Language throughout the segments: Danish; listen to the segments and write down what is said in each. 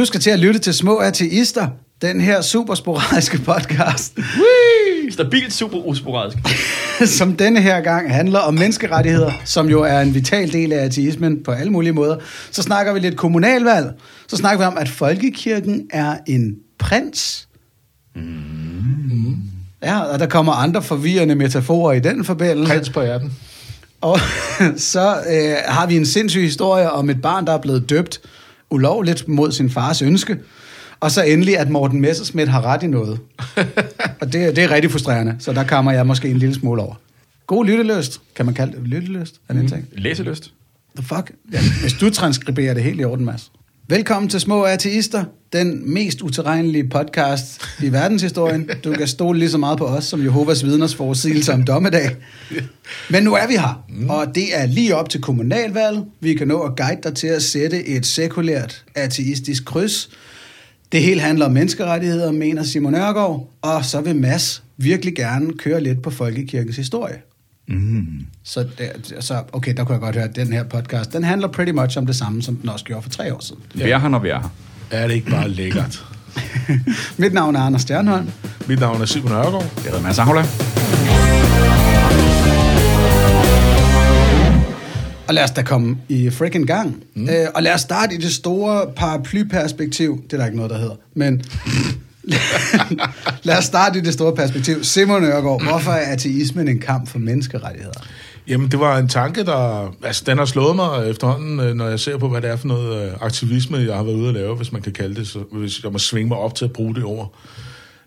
Du skal til at lytte til Små Ateister, den her super sporadiske podcast, Whee! Stabilt super usporadisk. som denne her gang handler om menneskerettigheder, som jo er en vital del af ateismen på alle mulige måder. Så snakker vi lidt kommunalvalg. Så snakker vi om, at folkekirken er en prins. Mm. Ja, og der kommer andre forvirrende metaforer i den forbindelse. Prins på ærten. Og så øh, har vi en sindssyg historie om et barn, der er blevet døbt ulovligt mod sin fars ønske. Og så endelig, at Morten Messerschmidt har ret i noget. og det, det er rigtig frustrerende, så der kommer jeg måske en lille smule over. God lytteløst. Kan man kalde det lytteløst? Er det en ting? Læseløst. The fuck? Ja, hvis du transkriberer det helt i orden, Mads. Velkommen til Små Ateister, den mest uterrenelige podcast i verdenshistorien. Du kan stole lige så meget på os, som Jehovas vidners forudsigelser om dommedag. Men nu er vi her, og det er lige op til kommunalvalget. Vi kan nå at guide dig til at sætte et sekulært ateistisk kryds. Det hele handler om menneskerettigheder, mener Simon Ørgaard, og så vil Mass virkelig gerne køre lidt på folkekirkens historie. Mm. Så, det, så okay, der kunne jeg godt høre, at den her podcast, den handler pretty much om det samme, som den også gjorde for tre år siden. Vi er her, når vi er her. Er det ikke bare lækkert? Mit navn er Anders Stjernholm. Mit navn er Simon Ørgaard. Jeg hedder Mads Aula. Og lad os da komme i freaking gang. Mm. Øh, og lad os starte i det store paraplyperspektiv. Det er der ikke noget, der hedder. Men lad os starte i det store perspektiv. Simon Ørgaard, hvorfor er ateismen en kamp for menneskerettigheder? Jamen, det var en tanke, der... Altså, den har slået mig efterhånden, øh, når jeg ser på, hvad det er for noget øh, aktivisme, jeg har været ude at lave, hvis man kan kalde det, så, hvis jeg må svinge mig op til at bruge det ord.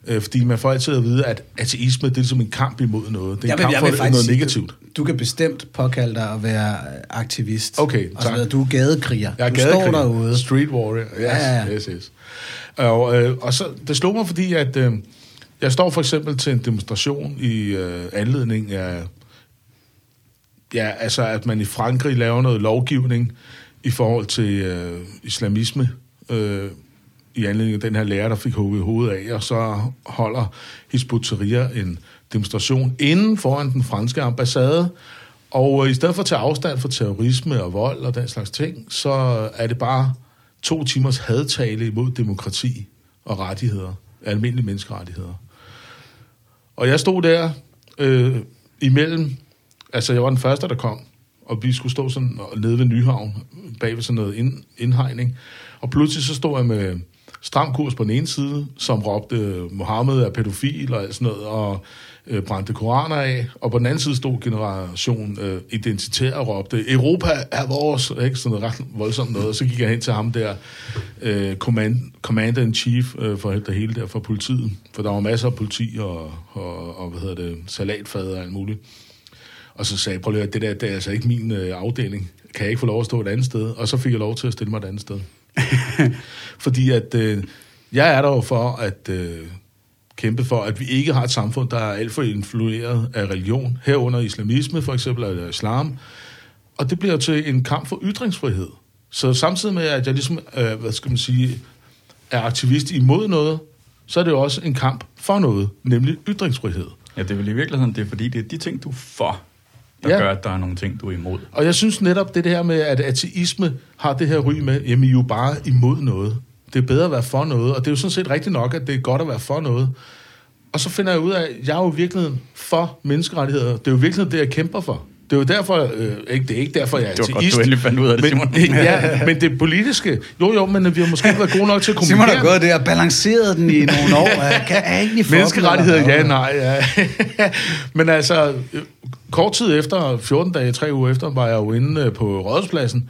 Øh, Fordi man får altid at vide, at ateisme, det er ligesom en kamp imod noget. Det er en kamp for noget negativt. Du, kan bestemt påkalde dig at være aktivist. Okay, Og så tak. videre. Du er gadekriger. Jeg er du står gadekriger. derude. Street warrior. Yes, Ja, ja. yes, yes. Og, øh, og så, det slog mig, fordi at øh, jeg står for eksempel til en demonstration i øh, anledning af, ja, altså at man i Frankrig laver noget lovgivning i forhold til øh, islamisme, øh, i anledning af den her lærer, der fik hugget hovedet af, og så holder Hizb ut-Tahrir en demonstration inden foran den franske ambassade, og øh, i stedet for at tage afstand for terrorisme og vold og den slags ting, så er det bare to timers hadtale imod demokrati og rettigheder, almindelige menneskerettigheder. Og jeg stod der øh, imellem, altså jeg var den første, der kom, og vi skulle stå sådan nede ved Nyhavn, bag ved sådan noget ind, indhegning, og pludselig så stod jeg med stram kurs på den ene side, som råbte, Mohammed er pædofil og alt sådan noget, og øh, brændte koraner af, og på den anden side stod generation øh, identitær og råbte, Europa er vores, ikke? sådan noget ret voldsomt noget, og så gik jeg hen til ham der, øh, command, commander-in-chief øh, for det hele der, for politiet, for der var masser af politi og, og, og hvad hedder det, salatfad og alt muligt. Og så sagde jeg, prøv lige at det der det er altså ikke min øh, afdeling. Kan jeg ikke få lov at stå et andet sted? Og så fik jeg lov til at stille mig et andet sted. Fordi at øh, jeg er der jo for at øh, kæmpe for, at vi ikke har et samfund, der er alt for influeret af religion, herunder islamisme for eksempel, eller islam. Og det bliver til en kamp for ytringsfrihed. Så samtidig med, at jeg ligesom, øh, hvad skal man sige, er aktivist imod noget, så er det jo også en kamp for noget, nemlig ytringsfrihed. Ja, det er vel i virkeligheden, det er fordi, det er de ting, du er for, der ja. gør, at der er nogle ting, du er imod. Og jeg synes netop det her med, at ateisme har det her ry med, jamen I er jo bare imod noget. Det er bedre at være for noget, og det er jo sådan set rigtigt nok, at det er godt at være for noget. Og så finder jeg ud af, at jeg er jo i virkeligheden for menneskerettigheder. Det er jo i virkeligheden det, jeg kæmper for. Det er jo derfor, øh, ikke, det er ikke derfor, jeg er Det var godt, ateist. du endelig fandt ud af det, Simon. men, ja, men det politiske, jo jo, men vi har måske ikke været gode nok til at Simon kommunikere. har gået der og balanceret den i nogle år. Jeg kan jeg egentlig Menneskerettigheder, ja, nej, ja. Men altså, øh, kort tid efter, 14 dage, tre uger efter, var jeg jo inde øh, på Rådhuspladsen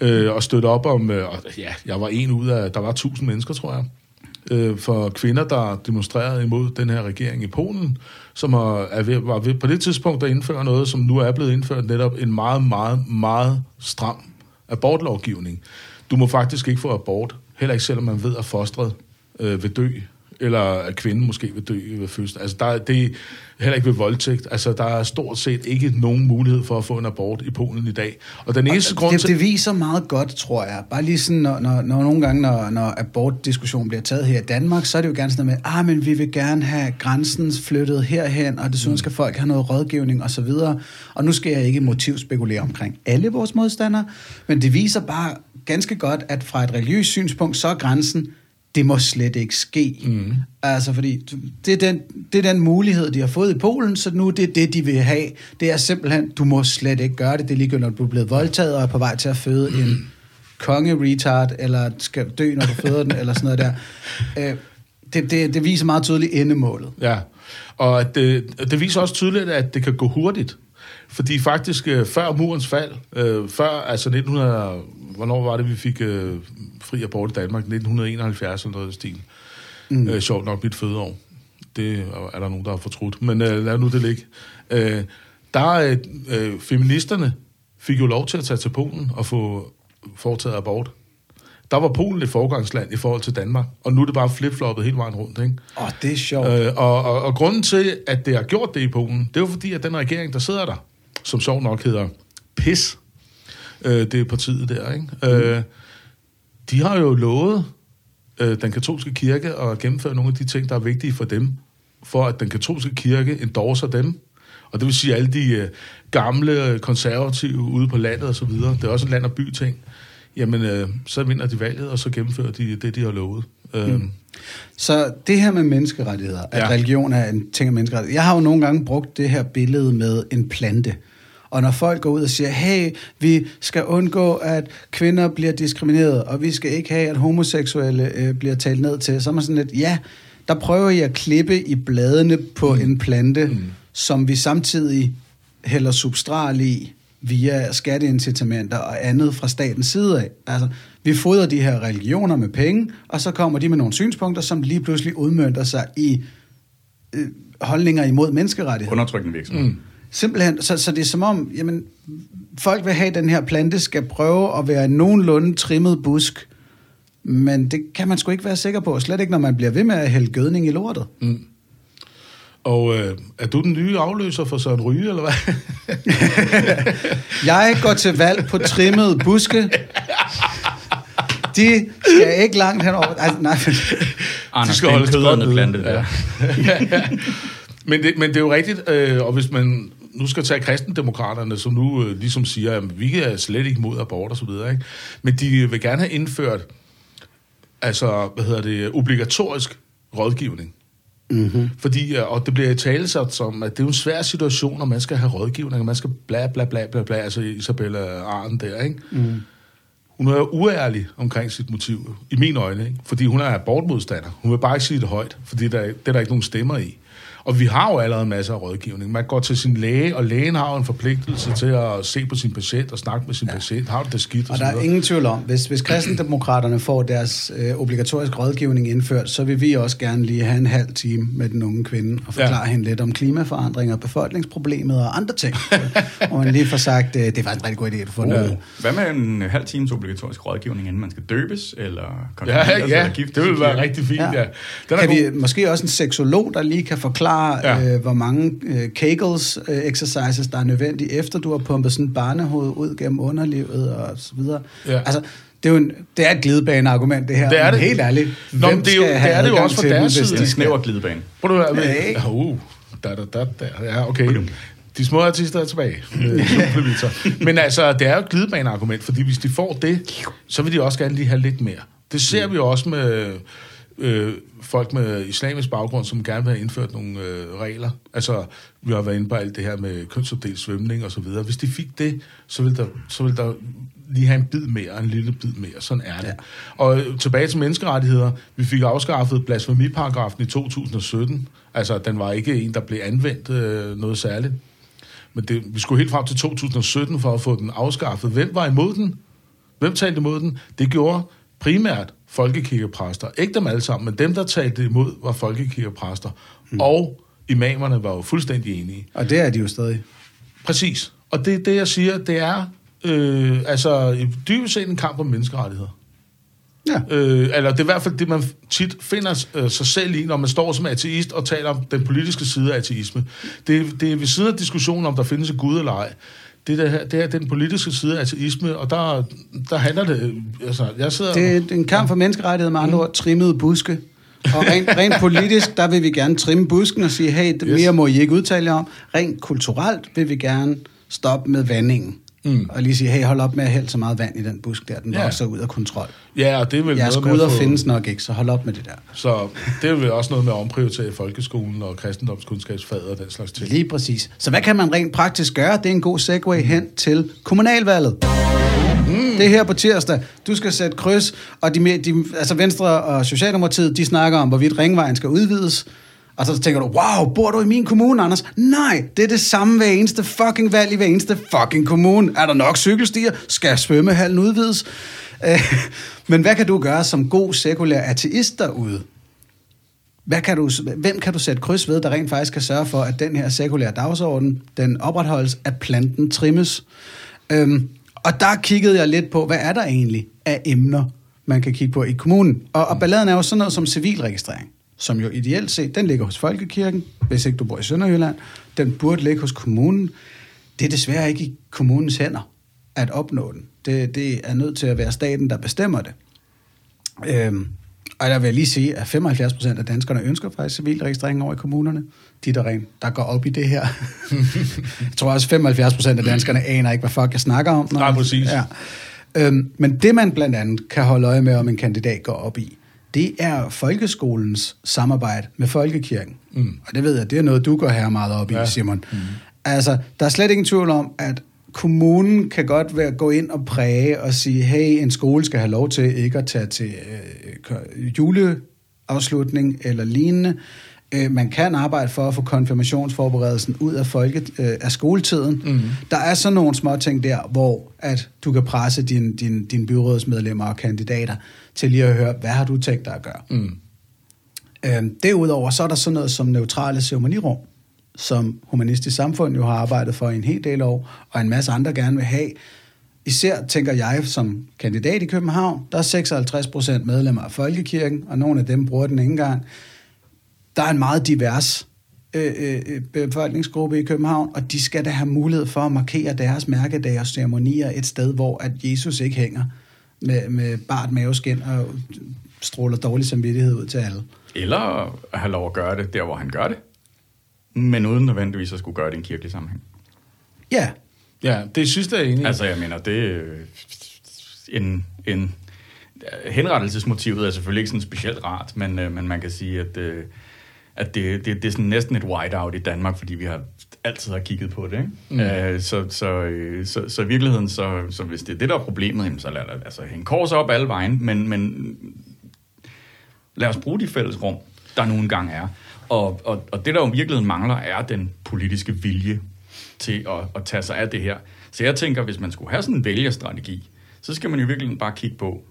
øh, og støtte op om, øh, ja, jeg var en ud af, der var 1000 mennesker, tror jeg, øh, for kvinder, der demonstrerede imod den her regering i Polen, som er, er ved, var ved, på det tidspunkt at indføre noget, som nu er blevet indført netop en meget, meget, meget stram abortlovgivning. Du må faktisk ikke få abort, heller ikke selvom man ved, at fostret øh, vil dø, eller at kvinden måske vil dø ved fødslen. Altså, der, er- det er heller ikke ved voldtægt. Altså, der er stort set ikke nogen mulighed for at få en abort i Polen i dag. Og den eneste grund det, til... det viser meget godt, tror jeg. Bare lige sådan, når, når, når nogle gange, når, når abortdiskussionen bliver taget her i Danmark, så er det jo gerne sådan noget med, ah, men vi vil gerne have grænsen flyttet herhen, og desuden skal folk have noget rådgivning osv. Og nu skal jeg ikke motivspekulere omkring alle vores modstandere, men det viser bare ganske godt, at fra et religiøst synspunkt, så er grænsen, det må slet ikke ske. Mm. Altså, fordi det er, den, det er den mulighed, de har fået i Polen, så nu det er det, de vil have. Det er simpelthen, du må slet ikke gøre det. Det er ligegyldigt, når du er blevet voldtaget og er på vej til at føde en konge-retard, eller skal dø, når du føder den, eller sådan noget der. Øh, det, det, det viser meget tydeligt endemålet. Ja, og det, det viser også tydeligt, at det kan gå hurtigt. Fordi faktisk øh, før murens fald, øh, før altså 1900, hvornår var det, vi fik øh, fri abort i Danmark? 1971 eller noget stil. Mm. Øh, sjovt nok mit fødeår. Det er der nogen, der har fortrudt. Men øh, lad nu det ligge. Øh, der øh, øh, feministerne fik jo lov til at tage til Polen og få foretaget abort. Der var Polen et forgangsland i forhold til Danmark, og nu er det bare flipfloppet hele vejen rundt. Ikke? Åh, oh, det er sjovt. Øh, og, og, og grunden til, at det har gjort det i Polen, det er jo fordi, at den regering, der sidder der, som sjov nok hedder PIS, øh, det er partiet der, ikke? Mm. Øh, de har jo lovet øh, den katolske kirke at gennemføre nogle af de ting, der er vigtige for dem, for at den katolske kirke endorser dem. Og det vil sige alle de øh, gamle konservative ude på landet og så videre. Det er også en land- og by-ting. Jamen, øh, så vinder de valget, og så gennemfører de det, de har lovet. Øh, Mm. Så det her med menneskerettigheder, at Ja. religion er en ting af menneskerettigheder. Jeg har jo nogle gange brugt det her billede med en plante. Og når folk går ud og siger, hey, vi skal undgå, at kvinder bliver diskrimineret, og vi skal ikke have, at homoseksuelle øh, bliver talt ned til, så er man sådan lidt, ja, der prøver I at klippe i bladene på mm. en plante, mm. som vi samtidig hælder substral i via skatteincitamenter og andet fra statens side af. Altså, vi fodrer de her religioner med penge, og så kommer de med nogle synspunkter, som lige pludselig udmønter sig i øh, holdninger imod menneskerettigheder. Undertrykkende virksomhed. Mm. Simpelthen, så, så det er som om, jamen, folk vil have, at den her plante skal prøve at være en nogenlunde trimmet busk, men det kan man sgu ikke være sikker på, slet ikke når man bliver ved med at hælde gødning i lortet. Mm. Og øh, er du den nye afløser for Søren Ryge, eller hvad? Jeg går til valg på trimmede buske. De skal ikke langt henover. Altså, nej, men- Anders, skal det er en holdes køderne plante, der. ja, ja. Men, det, men det er jo rigtigt, øh, og hvis man nu skal tage kristendemokraterne, som nu øh, ligesom siger, at vi er slet ikke mod abort og så videre, ikke? men de vil gerne have indført altså, hvad hedder det, obligatorisk rådgivning. Mm-hmm. Fordi, øh, og det bliver talesat som, at det er en svær situation, og man skal have rådgivning, og man skal bla bla bla bla bla, altså Isabella Arden der, ikke? mm. Hun er uærlig omkring sit motiv, i mine øjne, ikke? fordi hun er abortmodstander. Hun vil bare ikke sige det højt, fordi der, det er der ikke nogen stemmer i. Og vi har jo allerede masser af rådgivning. Man går til sin læge, og lægen har jo en forpligtelse til at se på sin patient og snakke med sin ja. patient. Har du det skidt? Og, Og så der er ingen tvivl om, hvis, hvis kristendemokraterne får deres øh, obligatoriske rådgivning indført, så vil vi også gerne lige have en halv time med den unge kvinde og forklare Ja. ja. hende lidt om klimaforandringer, befolkningsproblemet og andre ting. og man lige får sagt, øh, det er faktisk en rigtig god idé, at du får Oh. noget. Hvad med en halv times obligatorisk rådgivning, inden man skal døbes, eller Ja, konfirmeres, ja, eller giftes det vil være rigtig fint, ja. Ja. ja. Den er Kan god. vi måske også en seksolog, der lige kan forklare, Ja. ja. øh, hvor mange øh, Kegels øh, exercises, der er nødvendige, efter du har pumpet sådan et barnehoved ud gennem underlivet og så videre. Ja. Altså, det er jo en, det er et glidebaneargument, det her. Det er men det. Helt ærligt. Nå, men det er jo- skal det have er det jo også fra deres hvis side. de snæver glidebane. Prøv du at Ja, ikke? ja, uh, da, da, da, da. Ja, okay. De små artister er tilbage. Øh. Men altså, det er jo et glidebaneargument, fordi hvis de får det, så vil de også gerne lige have lidt mere. Det ser vi jo også med øh, folk med islamisk baggrund, som gerne vil have indført nogle øh, regler. Altså, vi har været inde på alt det her med kønsopdelt svømning og så videre. Hvis de fik det, så vil der, så vil der lige have en bid mere, en lille bid mere. Sådan er det. Ja. Ja. Og øh, tilbage til menneskerettigheder. Vi fik afskaffet blasfemiparagrafen i 2017. Altså, den var ikke en, der blev anvendt øh, noget særligt. Men det, vi skulle helt frem til 2017 for at få den afskaffet. Hvem var imod den? Hvem talte imod den? Det gjorde primært folkekirkepræster. Ikke dem alle sammen, men dem, der talte imod, var folkekirkepræster. Mm. Og imamerne var jo fuldstændig enige. Og det er de jo stadig. Præcis. Og det det, jeg siger, det er øh, altså dybest set en kamp om menneskerettigheder. Ja. Øh, eller det er i hvert fald det, man tit finder øh, sig selv i, når man står som ateist og taler om den politiske side af ateisme. Det, er- det er ved siden af diskussionen om, der findes en Gud eller ej. Det, er det, her, det er den politiske side af ateisme, og der, der handler det... Altså, jeg sidder... Det er en kamp for menneskerettigheder med andre ord, trimmede buske. Og rent, rent politisk, der vil vi gerne trimme busken og sige, hey, Yes. mere må I ikke udtale jer om. Rent kulturelt vil vi gerne stoppe med vandingen. Mm. Og lige sige, hey, hold op med at hælde så meget vand i den busk der, den Ja. vokser ud af kontrol. Ja, og det er vel Jeres noget med få- findes nok ikke, så hold op med det der. Så det er vel også noget med at omprioritere folkeskolen og kristendomskundskabsfaget og den slags ting. Lige præcis. Så hvad kan man rent praktisk gøre? Det er en god segue hen til kommunalvalget. Mm. Det er her på tirsdag. Du skal sætte kryds, og de, de, altså Venstre og Socialdemokratiet, de snakker om, hvorvidt ringvejen skal udvides. Og så tænker du, wow, bor du i min kommune, Anders? Nej, det er det samme hver eneste fucking valg i hver eneste fucking kommune. Er der nok cykelstier? Skal svømmehallen udvides? Øh, Men hvad kan du gøre som god sekulær ateist derude? Hvad kan du, hvem kan du sætte kryds ved, der rent faktisk kan sørge for, at den her sekulære dagsorden, den opretholdes, at planten trimmes? Øhm, og der kiggede jeg lidt på, hvad er der egentlig af emner, man kan kigge på i kommunen? Og, og balladen er jo sådan noget som civilregistrering, som jo ideelt set, den ligger hos Folkekirken, hvis ikke du bor i Sønderjylland. Den burde ligge hos kommunen. Det er desværre ikke i kommunens hænder at opnå den. Det, det er nødt til at være staten, der bestemmer det. Øhm, og der vil jeg lige sige, at 75 procent af danskerne ønsker faktisk civilregistrering over i kommunerne. De, der, rent, der går op i det her. jeg tror også, 75 procent af danskerne aner ikke, hvad fuck jeg snakker om. Nej, præcis. Ja. Øhm, men det, man blandt andet kan holde øje med, om en kandidat går op i, det er folkeskolens samarbejde med folkekirken. Mm. Og det ved jeg, det er noget, du går her meget op i, Ja. Simon. Mm. Altså, der er slet ingen tvivl om, at kommunen kan godt være, gå ind og præge og sige, hey, en skole skal have lov til ikke at tage til øh, juleafslutning eller lignende. Øh, man kan arbejde for at få konfirmationsforberedelsen ud af, folket, øh, af skoletiden. Mm. Der er sådan nogle små ting der, hvor at du kan presse dine din, din byrådsmedlemmer og kandidater til lige at høre, hvad har du tænkt dig at gøre? Mm. Øhm, derudover så er der sådan noget som neutrale ceremonirum, som Humanistisk Samfund jo har arbejdet for i en hel del år, og en masse andre gerne vil have. Især tænker jeg som kandidat i København, der er 56 procent medlemmer af Folkekirken, og nogle af dem bruger den ikke engang. Der er en meget divers øh, øh, befolkningsgruppe i København, og de skal da have mulighed for at markere deres mærkedage og ceremonier et sted, hvor at Jesus ikke hænger med, med bart maveskin og stråler dårlig samvittighed ud til alle. Eller at have lov at gøre det der, hvor han gør det. Men uden nødvendigvis at skulle gøre det i en kirkelig sammenhæng. Ja, Ja, det er jeg i. Altså, jeg mener, det er en, en henrettelsesmotivet er selvfølgelig ikke sådan specielt rart, men, øh, men man kan sige, at, øh, at det, det, det er sådan næsten et whiteout i Danmark, fordi vi har altid har kigget på det. Ikke? Mm. Øh, så, så, øh, så, så i virkeligheden, så, så hvis det er det, der er problemet, jamen, så lad det altså hænge kors op alle vejen, men, men lad os bruge de fælles rum, der nogle gange er. Og, og, og det, der jo i virkeligheden mangler, er den politiske vilje til at, at tage sig af det her. Så jeg tænker, hvis man skulle have sådan en vælgerstrategi, så skal man jo virkelig bare kigge på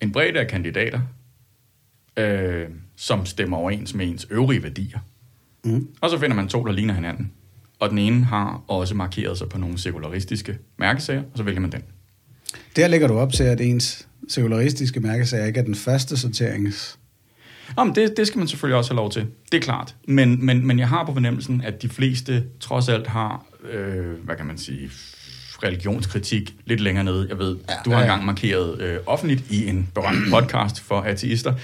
en bredde af kandidater, øh, som stemmer overens med ens øvrige værdier. Mm. Og så finder man to, der ligner hinanden. Og den ene har også markeret sig på nogle sekularistiske mærkesager, og så vælger man den. Der lægger du op til, at ens sekularistiske mærkesager ikke er den første sorterings... Jamen, det, det skal man selvfølgelig også have lov til. Det er klart. Men, men, men jeg har på fornemmelsen, at de fleste trods alt har, øh, hvad kan man sige, religionskritik lidt længere nede. Jeg ved, ja, du har ja, ja. engang markeret øh, offentligt i en berømt podcast for ateister,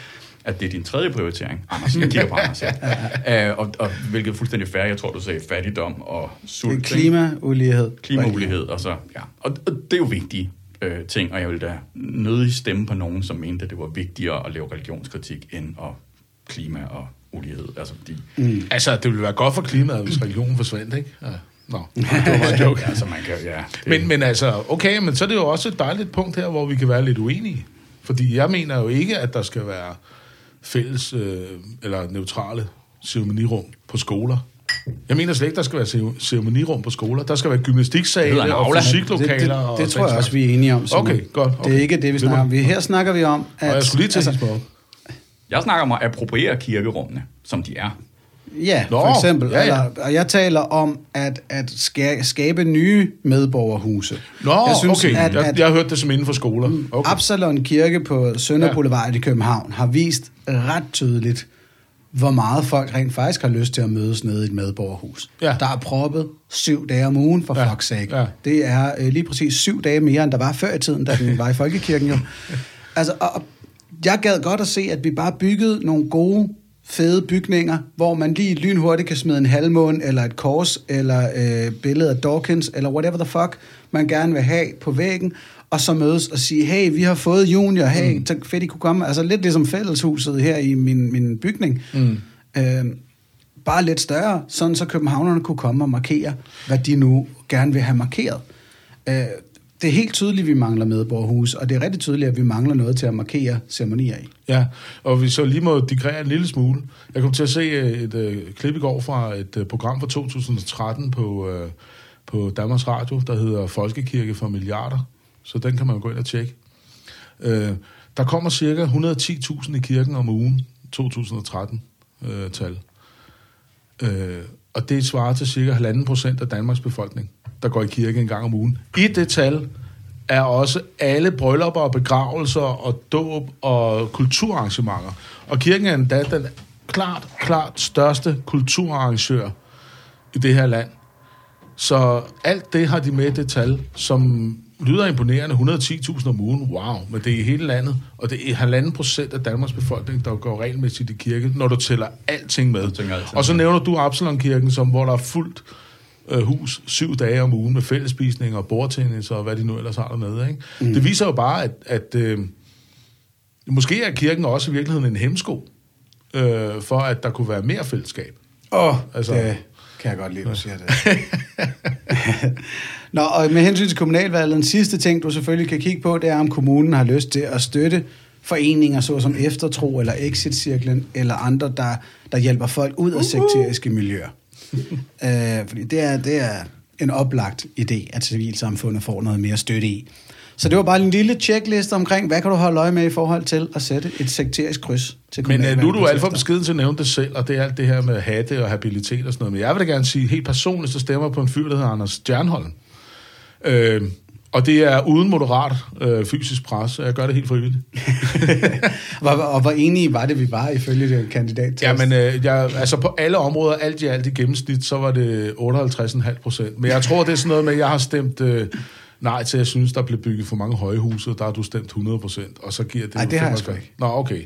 at det er din tredje prioritering. Anders, jeg kigger på Anders, ja. øh, og, og hvilket er fuldstændig fair. Jeg tror, du sagde fattigdom og sult. Klimaulighed. Klimaulighed, og så, ja. Og, og det er jo vigtige øh, ting, og jeg vil da nødig stemme på nogen, som mente, at det var vigtigere at lave religionskritik end at klima og ulighed. Altså, fordi, mm. Altså, det ville være godt for klimaet, hvis religionen forsvandt, ikke? Ja. Nå, det var bare en joke. altså, man kan, ja, det, Men, men altså, okay, men så er det jo også et dejligt punkt her, hvor vi kan være lidt uenige. Fordi jeg mener jo ikke, at der skal være fælles øh, eller neutrale ceremonirum på skoler. Jeg mener slet ikke, der skal være cere- ceremonirum på skoler. Der skal være Det gymnastiksale og fysiklokaler. det, det, og det tror jeg også, vi er enige om. Simon. Okay, godt, Det okay. er ikke det, vi Det snakker om. Vi, her snakker vi om, at... Og jeg skulle lige til altså, jeg snakker om at appropriere kirkerummene, som de er. Ja, Nå, for eksempel. ja, ja. Eller, og jeg taler om at, at ska, skabe nye medborgerhuse. Nå, jeg synes, okay. At, jeg, at jeg har hørt det som inden for skoler. Okay. Absalon Kirke på Sønder Ja. Boulevard i København har vist ret tydeligt, hvor meget folk rent faktisk har lyst til at mødes nede i et medborgerhus. Ja. Der er proppet syv dage om ugen, for Ja. fuck's sake. Ja. Det er øh, lige præcis syv dage mere, end der var før i tiden, da den var i Folkekirken jo. Altså, og, og jeg gad godt at se, at vi bare byggede nogle gode fede bygninger, hvor man lige lynhurtigt kan smide en halvmåne, eller et kors, eller øh, billede af Dawkins, eller whatever the fuck, man gerne vil have på væggen, og så mødes og sige, hey, vi har fået junior, hey, mm. så fedt, I kunne komme. Altså lidt ligesom fælleshuset her i min, min bygning. Mm. Øh, bare lidt større, sådan så københavnerne kunne komme og markere, hvad de nu gerne vil have markeret. Øh, det er helt tydeligt, at vi mangler medborgerhus, og det er rigtig tydeligt, at vi mangler noget til at markere ceremonier i. Ja, og vi så lige må digrere en lille smule. Jeg kom til at se øh, et øh, klip i går fra et øh, program fra 2013 på, øh, på Danmarks Radio, der hedder Folkekirke for milliarder. Så den kan man gå ind og tjekke. Øh, der kommer cirka 110.000 i kirken om ugen, 2013-tal. Øh, øh, og det svarer til cirka 1,5 procent af Danmarks befolkning, der går i kirke en gang om ugen. I det tal er også alle bryllupper og begravelser og dåb og kulturarrangementer. Og kirken er endda den klart, klart største kulturarrangør i det her land. Så alt det har de med det tal, som lyder imponerende, 110.000 om ugen, wow, men det er i hele landet, og det er halvanden procent af Danmarks befolkning, der går regelmæssigt i kirke, når du tæller alting med. alting og så nævner du Absalon-kirken, som, hvor der er fuldt øh, hus syv dage om ugen med fællespisning og bordtennis og hvad de nu ellers har dernede. Ikke? Mm. Det viser jo bare, at, at øh, måske er kirken også i virkeligheden en hemsko øh, for, at der kunne være mere fællesskab. Åh, oh, altså, det kan jeg godt lide, du siger det. Nå, og med hensyn til kommunalvalget, den sidste ting, du selvfølgelig kan kigge på, det er, om kommunen har lyst til at støtte foreninger, såsom Eftertro eller Exit-cirklen, eller andre, der, der hjælper folk ud af sekteriske miljøer. Øh, fordi det er, det er en oplagt idé, at civilsamfundet får noget mere støtte i. Så det var bare en lille checkliste omkring, hvad kan du holde øje med i forhold til at sætte et sekterisk kryds til Men uh, nu er du alt for beskeden til at nævne det selv, og det er alt det her med hatte og habilitet og sådan noget. Men jeg vil da gerne sige, helt personligt, så stemmer på en fyr, der hedder Anders Stjernholm. Øh, og det er uden moderat øh, fysisk pres. Jeg gør det helt frivilligt. hvor, og hvor enige var det, vi var ifølge det kandidat? Ja, men øh, jeg, altså på alle områder, alt i alt i gennemsnit, så var det 58,5 procent. Men jeg tror, det er sådan noget med, at jeg har stemt... Øh, nej til, jeg synes, der blev bygget for mange højhuse, der har du stemt 100 procent, og så giver det... Nej, det har jeg sgu ikke. Nå, okay.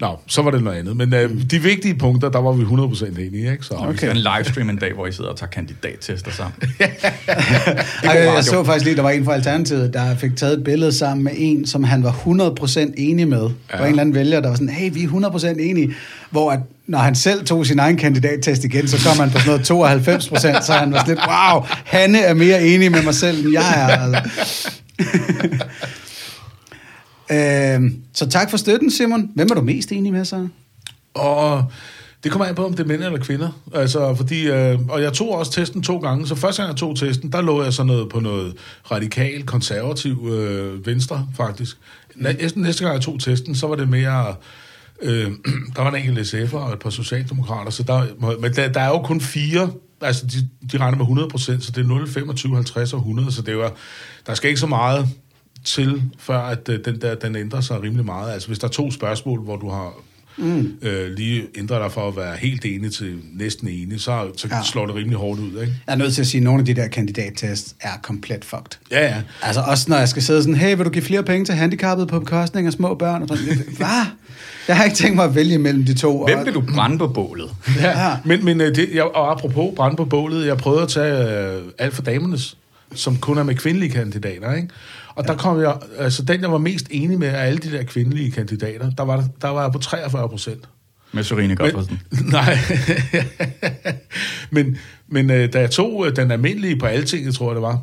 Nå, så var det noget andet. Men øh, de vigtige punkter, der var vi 100 procent enige, ikke? Så, okay. Vi skal en livestream en dag, hvor I sidder og tager kandidattester sammen. Ej, jeg så faktisk lige, der var en fra Alternativet, der fik taget et billede sammen med en, som han var 100 procent enig med. Ja. Og en eller anden vælger, der var sådan, hey, vi er 100 procent enige. Hvor at, når han selv tog sin egen kandidattest igen, så kom han på sådan noget 92 procent, så han var sådan lidt, wow, Hanne er mere enig med mig selv, end jeg er. Altså. øh, så tak for støtten, Simon. Hvem er du mest enig med, så? Og det kommer an på, om det er mænd eller kvinder. Altså, fordi, øh, og jeg tog også testen to gange, så første gang jeg tog testen, der lå jeg så noget på noget radikal, konservativ øh, venstre, faktisk. Næsten næste gang jeg tog testen, så var det mere... Øh, der var en enkelt SF'er og et par socialdemokrater, så der, men der, der er jo kun fire, altså de, de regner med 100 procent, så det er 0, 25, 50 og 100, så det var, der skal ikke så meget til, før at øh, den der, den ændrer sig rimelig meget. Altså hvis der er to spørgsmål, hvor du har mm. øh, lige ændret dig for at være helt enig til næsten enig, så, så ja. slår det rimelig hårdt ud, ikke? Jeg er nødt til at sige, at nogle af de der kandidattests er komplet fucked. Ja, ja. Altså også når jeg skal sidde sådan, hey, vil du give flere penge til handicappede på bekostning af små børn? Og sådan, Hvad? Jeg har ikke tænkt mig at vælge mellem de to. Hvem vil du brænde på bålet? ja. Men, men øh, det, jeg, og apropos brænde på bålet, jeg prøvede at tage uh, alt for damernes, som kun er med kvindelige kandidater, ikke? Og ja. der kom jeg, altså den, jeg var mest enig med af alle de der kvindelige kandidater, der var, der var jeg på 43 procent. Med Sorine Godfredsen? Nej. men men øh, da jeg tog øh, den almindelige på altinget, tror jeg det var,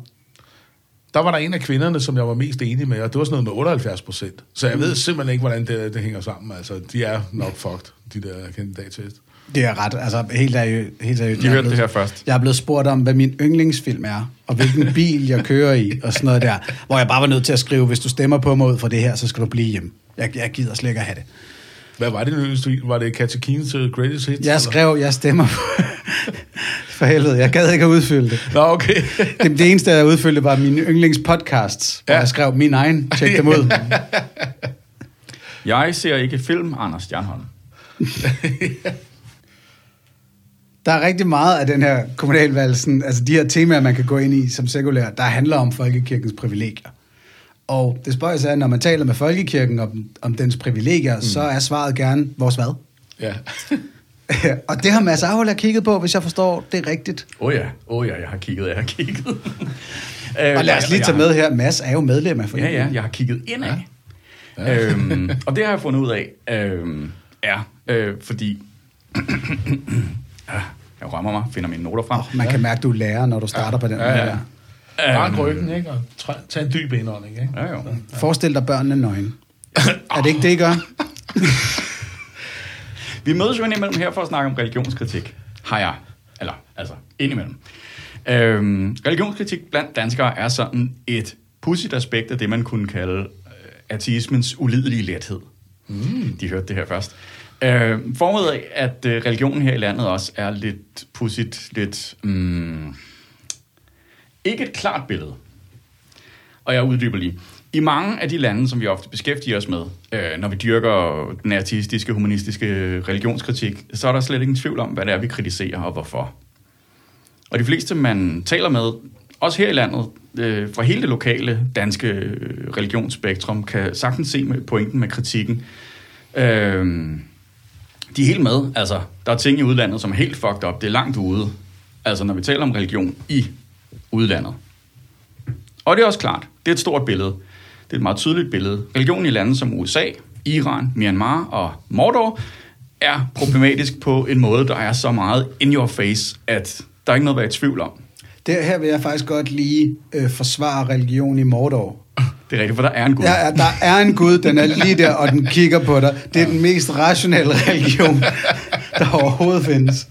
der var der en af kvinderne, som jeg var mest enig med, og det var sådan noget med 78 procent. Så jeg ved simpelthen ikke, hvordan det, det hænger sammen. Altså, de er nok fucked, de der kandidattest. Det er ret, altså helt seriøst. Helt seriøst. De hørte det her først. Jeg er blevet spurgt om, hvad min yndlingsfilm er, og hvilken bil jeg kører i, og sådan noget der. Hvor jeg bare var nødt til at skrive, hvis du stemmer på mig ud fra det her, så skal du blive hjem. Jeg, jeg gider slet ikke at have det. Hvad var det Var det Katja Keen's Greatest Hits? Jeg skrev, jeg stemmer på... For helvede, jeg gad ikke at udfylde det. Nå, okay. det, det eneste, jeg udfyldte, var mine yndlingspodcasts, hvor ja. jeg skrev min egen. Tjek dem ud. jeg ser ikke film, Anders Stjernholm. Der er rigtig meget af den her kommunalvalg, altså de her temaer, man kan gå ind i som sekulær, der handler om folkekirkens privilegier. Og det spørger sig, når man taler med folkekirken om, om dens privilegier, mm. så er svaret gerne vores hvad? Ja. og det har Mads Ahola kigget på, hvis jeg forstår det rigtigt. Åh oh ja, åh oh ja, jeg har kigget, jeg har kigget. og lad os lige tage med her, Mads er jo medlem af Ja, ja, jeg har kigget indad. Ja. Ja. Øhm, og det har jeg fundet ud af, øhm, er, øh, fordi... jeg rømmer mig, finder mine noter frem. Oh, man kan mærke, du lærer, når du starter ja. på den ja, ja. der. Rank ryggen, ikke? Og tag en dyb indånding, ikke? Ja, jo. Forestil dig børnene nøgen. er det ikke det, I gør? Vi mødes jo indimellem her for at snakke om religionskritik. Har jeg. Eller, altså, indimellem. Øhm, religionskritik blandt danskere er sådan et pudsigt aspekt af det, man kunne kalde øh, ateismens ulidelige lethed. Mm. De hørte det her først. Øh, formet af, at øh, religionen her i landet også er lidt pudsigt, lidt... Mm, ikke et klart billede. Og jeg uddyber lige. I mange af de lande, som vi ofte beskæftiger os med, øh, når vi dyrker den artistiske, humanistiske øh, religionskritik, så er der slet ingen tvivl om, hvad det er, vi kritiserer og hvorfor. Og de fleste, man taler med, også her i landet, øh, fra hele det lokale danske øh, religionsspektrum, kan sagtens se med pointen med kritikken. Øh, de er helt med. Altså, der er ting i udlandet, som er helt fucked up. Det er langt ude. Altså, når vi taler om religion i udlandet. Og det er også klart, det er et stort billede. Det er et meget tydeligt billede. Religion i lande som USA, Iran, Myanmar og Mordor er problematisk på en måde, der er så meget in your face, at der er ikke noget at være i tvivl om. Det her vil jeg faktisk godt lige øh, forsvare religion i Mordor. Det er rigtigt, for der er en Gud. Ja, der er en Gud, den er lige der, og den kigger på dig. Det er den mest rationelle religion, der overhovedet findes.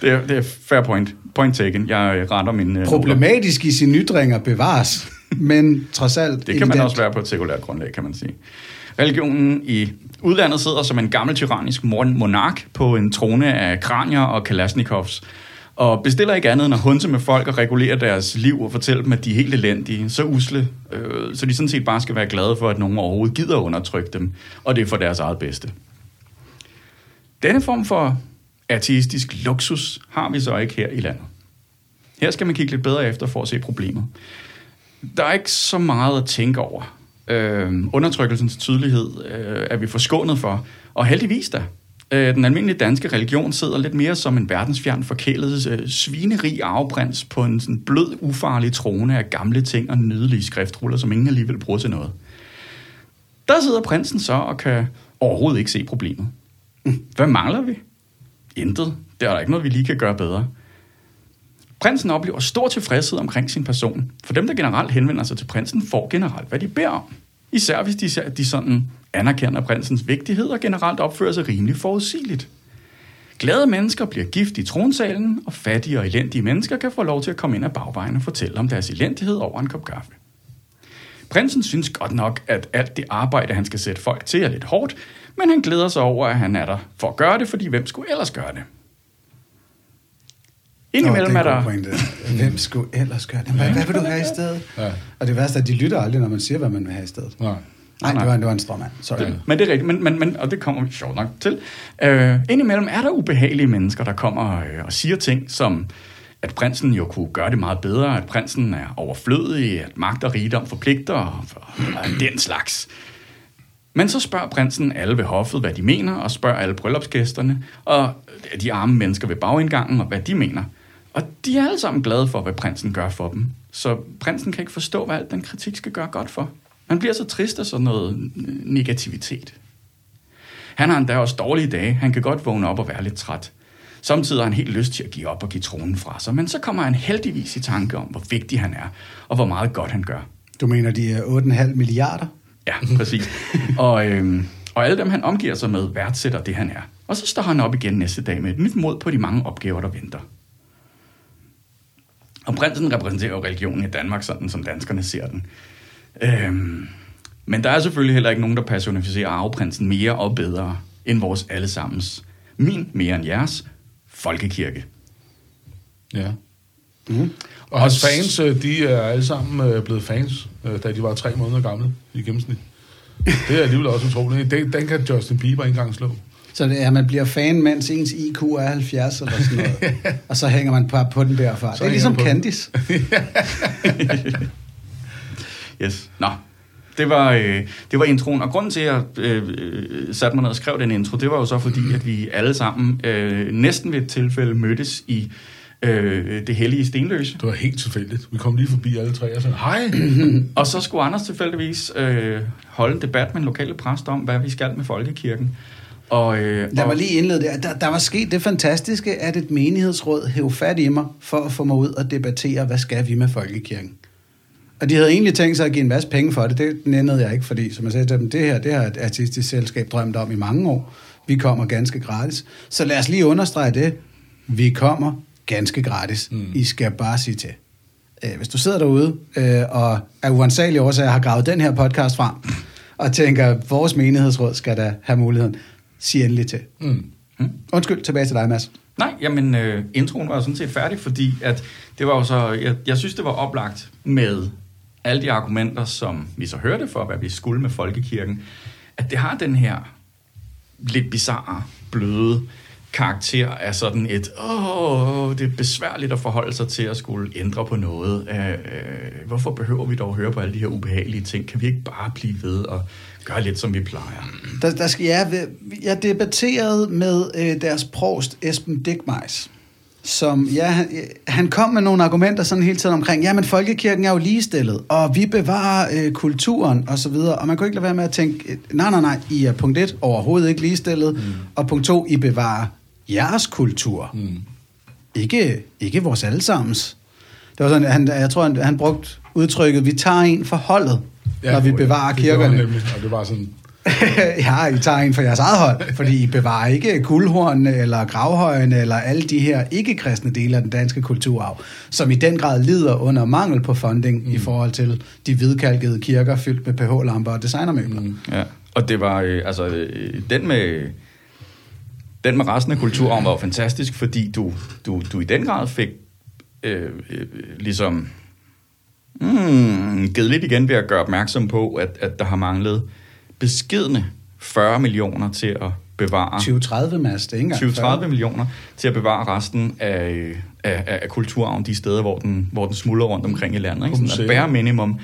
Det er, det er fair point. Point taken. Jeg retter min... Uh, Problematisk i sine ytringer bevares, men trods alt... Det kan evident. man også være på et sekulært grundlag, kan man sige. Religionen i udlandet sidder som en gammel tyrannisk monark på en trone af kranier og kalasnikovs, og bestiller ikke andet end at hunse med folk og regulere deres liv og fortælle dem, at de er helt elendige, så usle, øh, så de sådan set bare skal være glade for, at nogen overhovedet gider undertrykke dem, og det er for deres eget bedste. Denne form for ateistisk luksus har vi så ikke her i landet. Her skal man kigge lidt bedre efter for at se problemet. Der er ikke så meget at tænke over. Øh, undertrykkelsens tydelighed øh, er vi forskånet for, og heldigvis da. Øh, den almindelige danske religion sidder lidt mere som en verdensfjern forkælet øh, svinerig arveprins på en sådan blød, ufarlig trone af gamle ting og nydelige skriftruller, som ingen alligevel bruger til noget. Der sidder prinsen så og kan overhovedet ikke se problemet. Hvad mangler vi? Intet. Det er der ikke noget, vi lige kan gøre bedre. Prinsen oplever stor tilfredshed omkring sin person, for dem, der generelt henvender sig til prinsen, får generelt, hvad de beder om. Især hvis de, de sådan anerkender prinsens vigtighed og generelt opfører sig rimelig forudsigeligt. Glade mennesker bliver gift i tronsalen, og fattige og elendige mennesker kan få lov til at komme ind ad bagvejen og fortælle om deres elendighed over en kop kaffe. Prinsen synes godt nok, at alt det arbejde, han skal sætte folk til, er lidt hårdt, men han glæder sig over, at han er der for at gøre det, fordi hvem skulle ellers gøre det? Indimellem Nå, er det der... Pointe. Hvem skulle ellers gøre det? Hvad, hvad vil du have i stedet? Ja. Og det værste er, at de lytter aldrig, når man siger, hvad man vil have i stedet. Nej. Nej, det var, det var en stråmand. Sorry. Det, men det er rigtigt, men, men, men, og det kommer vi sjovt nok til. Uh, indimellem er der ubehagelige mennesker, der kommer uh, og siger ting, som at prinsen jo kunne gøre det meget bedre, at prinsen er overflødig, at magt og rigdom forpligter, og, og den slags. Men så spørger prinsen alle ved hoffet, hvad de mener, og spørger alle bryllupsgæsterne, og de arme mennesker ved bagindgangen, og hvad de mener. Og de er alle sammen glade for, hvad prinsen gør for dem. Så prinsen kan ikke forstå, hvad al den kritik skal gøre godt for. Man bliver så trist af sådan noget negativitet. Han har endda også dårlige dage. Han kan godt vågne op og være lidt træt. Samtidig har han helt lyst til at give op og give tronen fra sig, men så kommer han heldigvis i tanke om, hvor vigtig han er, og hvor meget godt han gør. Du mener, de er 8,5 milliarder? Ja, præcis. og, øhm, og alle dem, han omgiver sig med, værdsætter det, han er. Og så står han op igen næste dag med et nyt mod på de mange opgaver, der venter. Og prinsen repræsenterer jo religionen i Danmark, sådan som danskerne ser den. Øhm, men der er selvfølgelig heller ikke nogen, der personificerer arveprinsen mere og bedre end vores allesammens, min mere end jeres, folkekirke. Ja. Mm. Og hans fans, øh, de er alle sammen øh, blevet fans, øh, da de var tre måneder gamle i gennemsnit. Det er alligevel også utroligt. Den, den kan Justin Bieber ikke engang slå. Så det er, at man bliver fan, mens ens IQ er 70 eller sådan noget. og så hænger man bare på den derfra. Så det er ligesom Candice. yes. Nå. Det var, øh, det var introen, og grunden til, at jeg øh, øh, satte mig ned og skrev den intro, det var jo så fordi, at vi alle sammen øh, næsten ved et tilfælde mødtes i øh, det hellige Stenløse. Det var helt tilfældigt. Vi kom lige forbi alle tre og sagde, hej. Og så skulle Anders tilfældigvis øh, holde en debat med en lokale præst om, hvad vi skal med folkekirken. Og, øh, Der og, var lige indledet der. der. Der var sket det fantastiske, at et menighedsråd hæv fat i mig for at få mig ud og debattere, hvad skal vi med folkekirken. Og de havde egentlig tænkt sig at give en masse penge for det. Det nændede jeg ikke, fordi som jeg sagde til dem, det her det har et artistisk selskab drømt om i mange år. Vi kommer ganske gratis. Så lad os lige understrege det. Vi kommer ganske gratis. Mm. I skal bare sige til. Øh, Hvis du sidder derude øh, og af uansagelige årsager har gravet den her podcast frem, og tænker, vores menighedsråd skal da have muligheden, sig endelig til. Mm. Undskyld, tilbage til dig, Mads. Nej, jamen øh, introen var jo sådan set færdig, fordi at det var jo så, jeg, jeg synes, det var oplagt med alle de argumenter, som vi så hørte for, hvad vi skulle med folkekirken, at det har den her lidt bizarre, bløde karakter af sådan et, åh, det er besværligt at forholde sig til at skulle ændre på noget. Øh, øh, hvorfor behøver vi dog at høre på alle de her ubehagelige ting? Kan vi ikke bare blive ved og gøre lidt, som vi plejer? Der, der skal jeg, jeg debatterede med øh, deres provst, Esben Dickmeis, som, ja, han, han kom med nogle argumenter sådan hele tiden omkring, ja, men folkekirken er jo ligestillet, og vi bevarer øh, kulturen, og så videre, og man kunne ikke lade være med at tænke, øh, nej, nej, nej, I er punkt et overhovedet ikke ligestillet, mm. og punkt to, I bevarer jeres kultur, mm. ikke, ikke vores allesammens. Det var sådan, han, jeg tror, han, han brugte udtrykket, vi tager en for holdet, ja, når vi bevarer det kirkerne. Nemlig, og det var sådan, ja, I tager en for jeres eget hold, fordi I bevarer ikke guldhornene eller gravhøjene eller alle de her ikke-kristne dele af den danske kulturarv, som i den grad lider under mangel på funding mm. i forhold til de hvidkalkede kirker fyldt med pH-lamper og designermøbler. Mm. Ja, og det var, øh, altså, øh, den med, den med resten af kulturarven var jo fantastisk, fordi du, du, du i den grad fik øh, øh, ligesom mm, givet lidt igen ved at gøre opmærksom på, at, at der har manglet beskedne 40 millioner til at bevare 2030 Mads, det er ikke engang 20-30 40. millioner til at bevare resten af, af, af, af kulturarven de steder, hvor den, hvor den smuldrer rundt omkring i landet. Ikke? Sådan at bare minimum.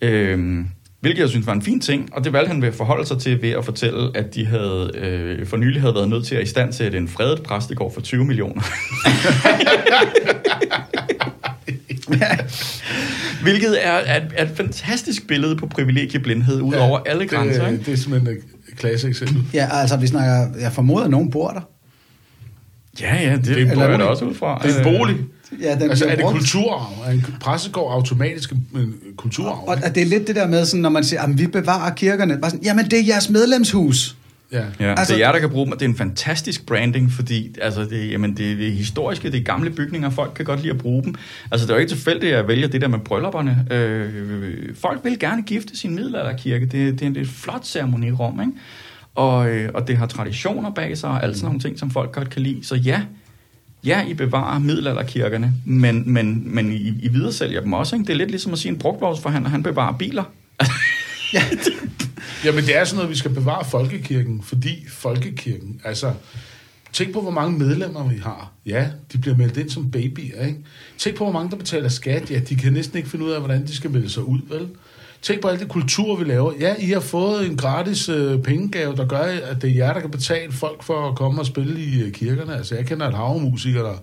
Øhm, hvilket jeg synes var en fin ting, og det valgte han ved at forholde sig til ved at fortælle, at de havde øh, for nylig havde været nødt til at istandsætte en fredet præstegård for 20 millioner. Hvilket er, er, er et fantastisk billede på privilegieblindhed ud over alle grænser. Det, Ikke? det er simpelthen et klasse eksempel. Ja, altså vi snakker, jeg formoder, at nogen bor der. Ja, ja, det, Det er jeg da bolig. også ud fra. Det er en Øh, bolig. Ja, den altså, er det kulturarv? Er en pressegård automatisk en en kulturarv? Og, og det er lidt det der med, sådan, når man siger, at vi bevarer kirkerne. Bare sådan, Jamen, det er jeres medlemshus. Ja. Ja, Altså- det er jer, der kan bruge dem. Det er en fantastisk branding, fordi altså, det, jamen, det, det er historiske, det er gamle bygninger, folk kan godt lide at bruge dem. Altså, det er jo ikke tilfældigt, at jeg vælger det der med bryllupperne. Øh, folk vil gerne gifte sin middelalderkirke. Det, det er et flot ceremonirum, ikke? Og, øh, og det har traditioner bag sig, og alle sådan nogle ting, som folk godt kan lide. Så ja, ja, I bevarer middelalderkirkerne, men, men, men I, I videresælger dem også. Ikke? Det er lidt ligesom at sige, en brugtvognsforhandler, han bevarer biler. Jamen, det er sådan noget, vi skal bevare folkekirken, fordi folkekirken, altså, tænk på, hvor mange medlemmer vi har. Ja, de bliver meldt ind som babyer, ikke? Tænk på, hvor mange, der betaler skat. Ja, de kan næsten ikke finde ud af, hvordan de skal melde sig ud, vel? Tænk på alt det kultur, vi laver. Ja, I har fået en gratis øh, pengegave, der gør, at det er jer, der kan betale folk for at komme og spille i øh, kirkerne. Altså, jeg kender et hav af musikere, der...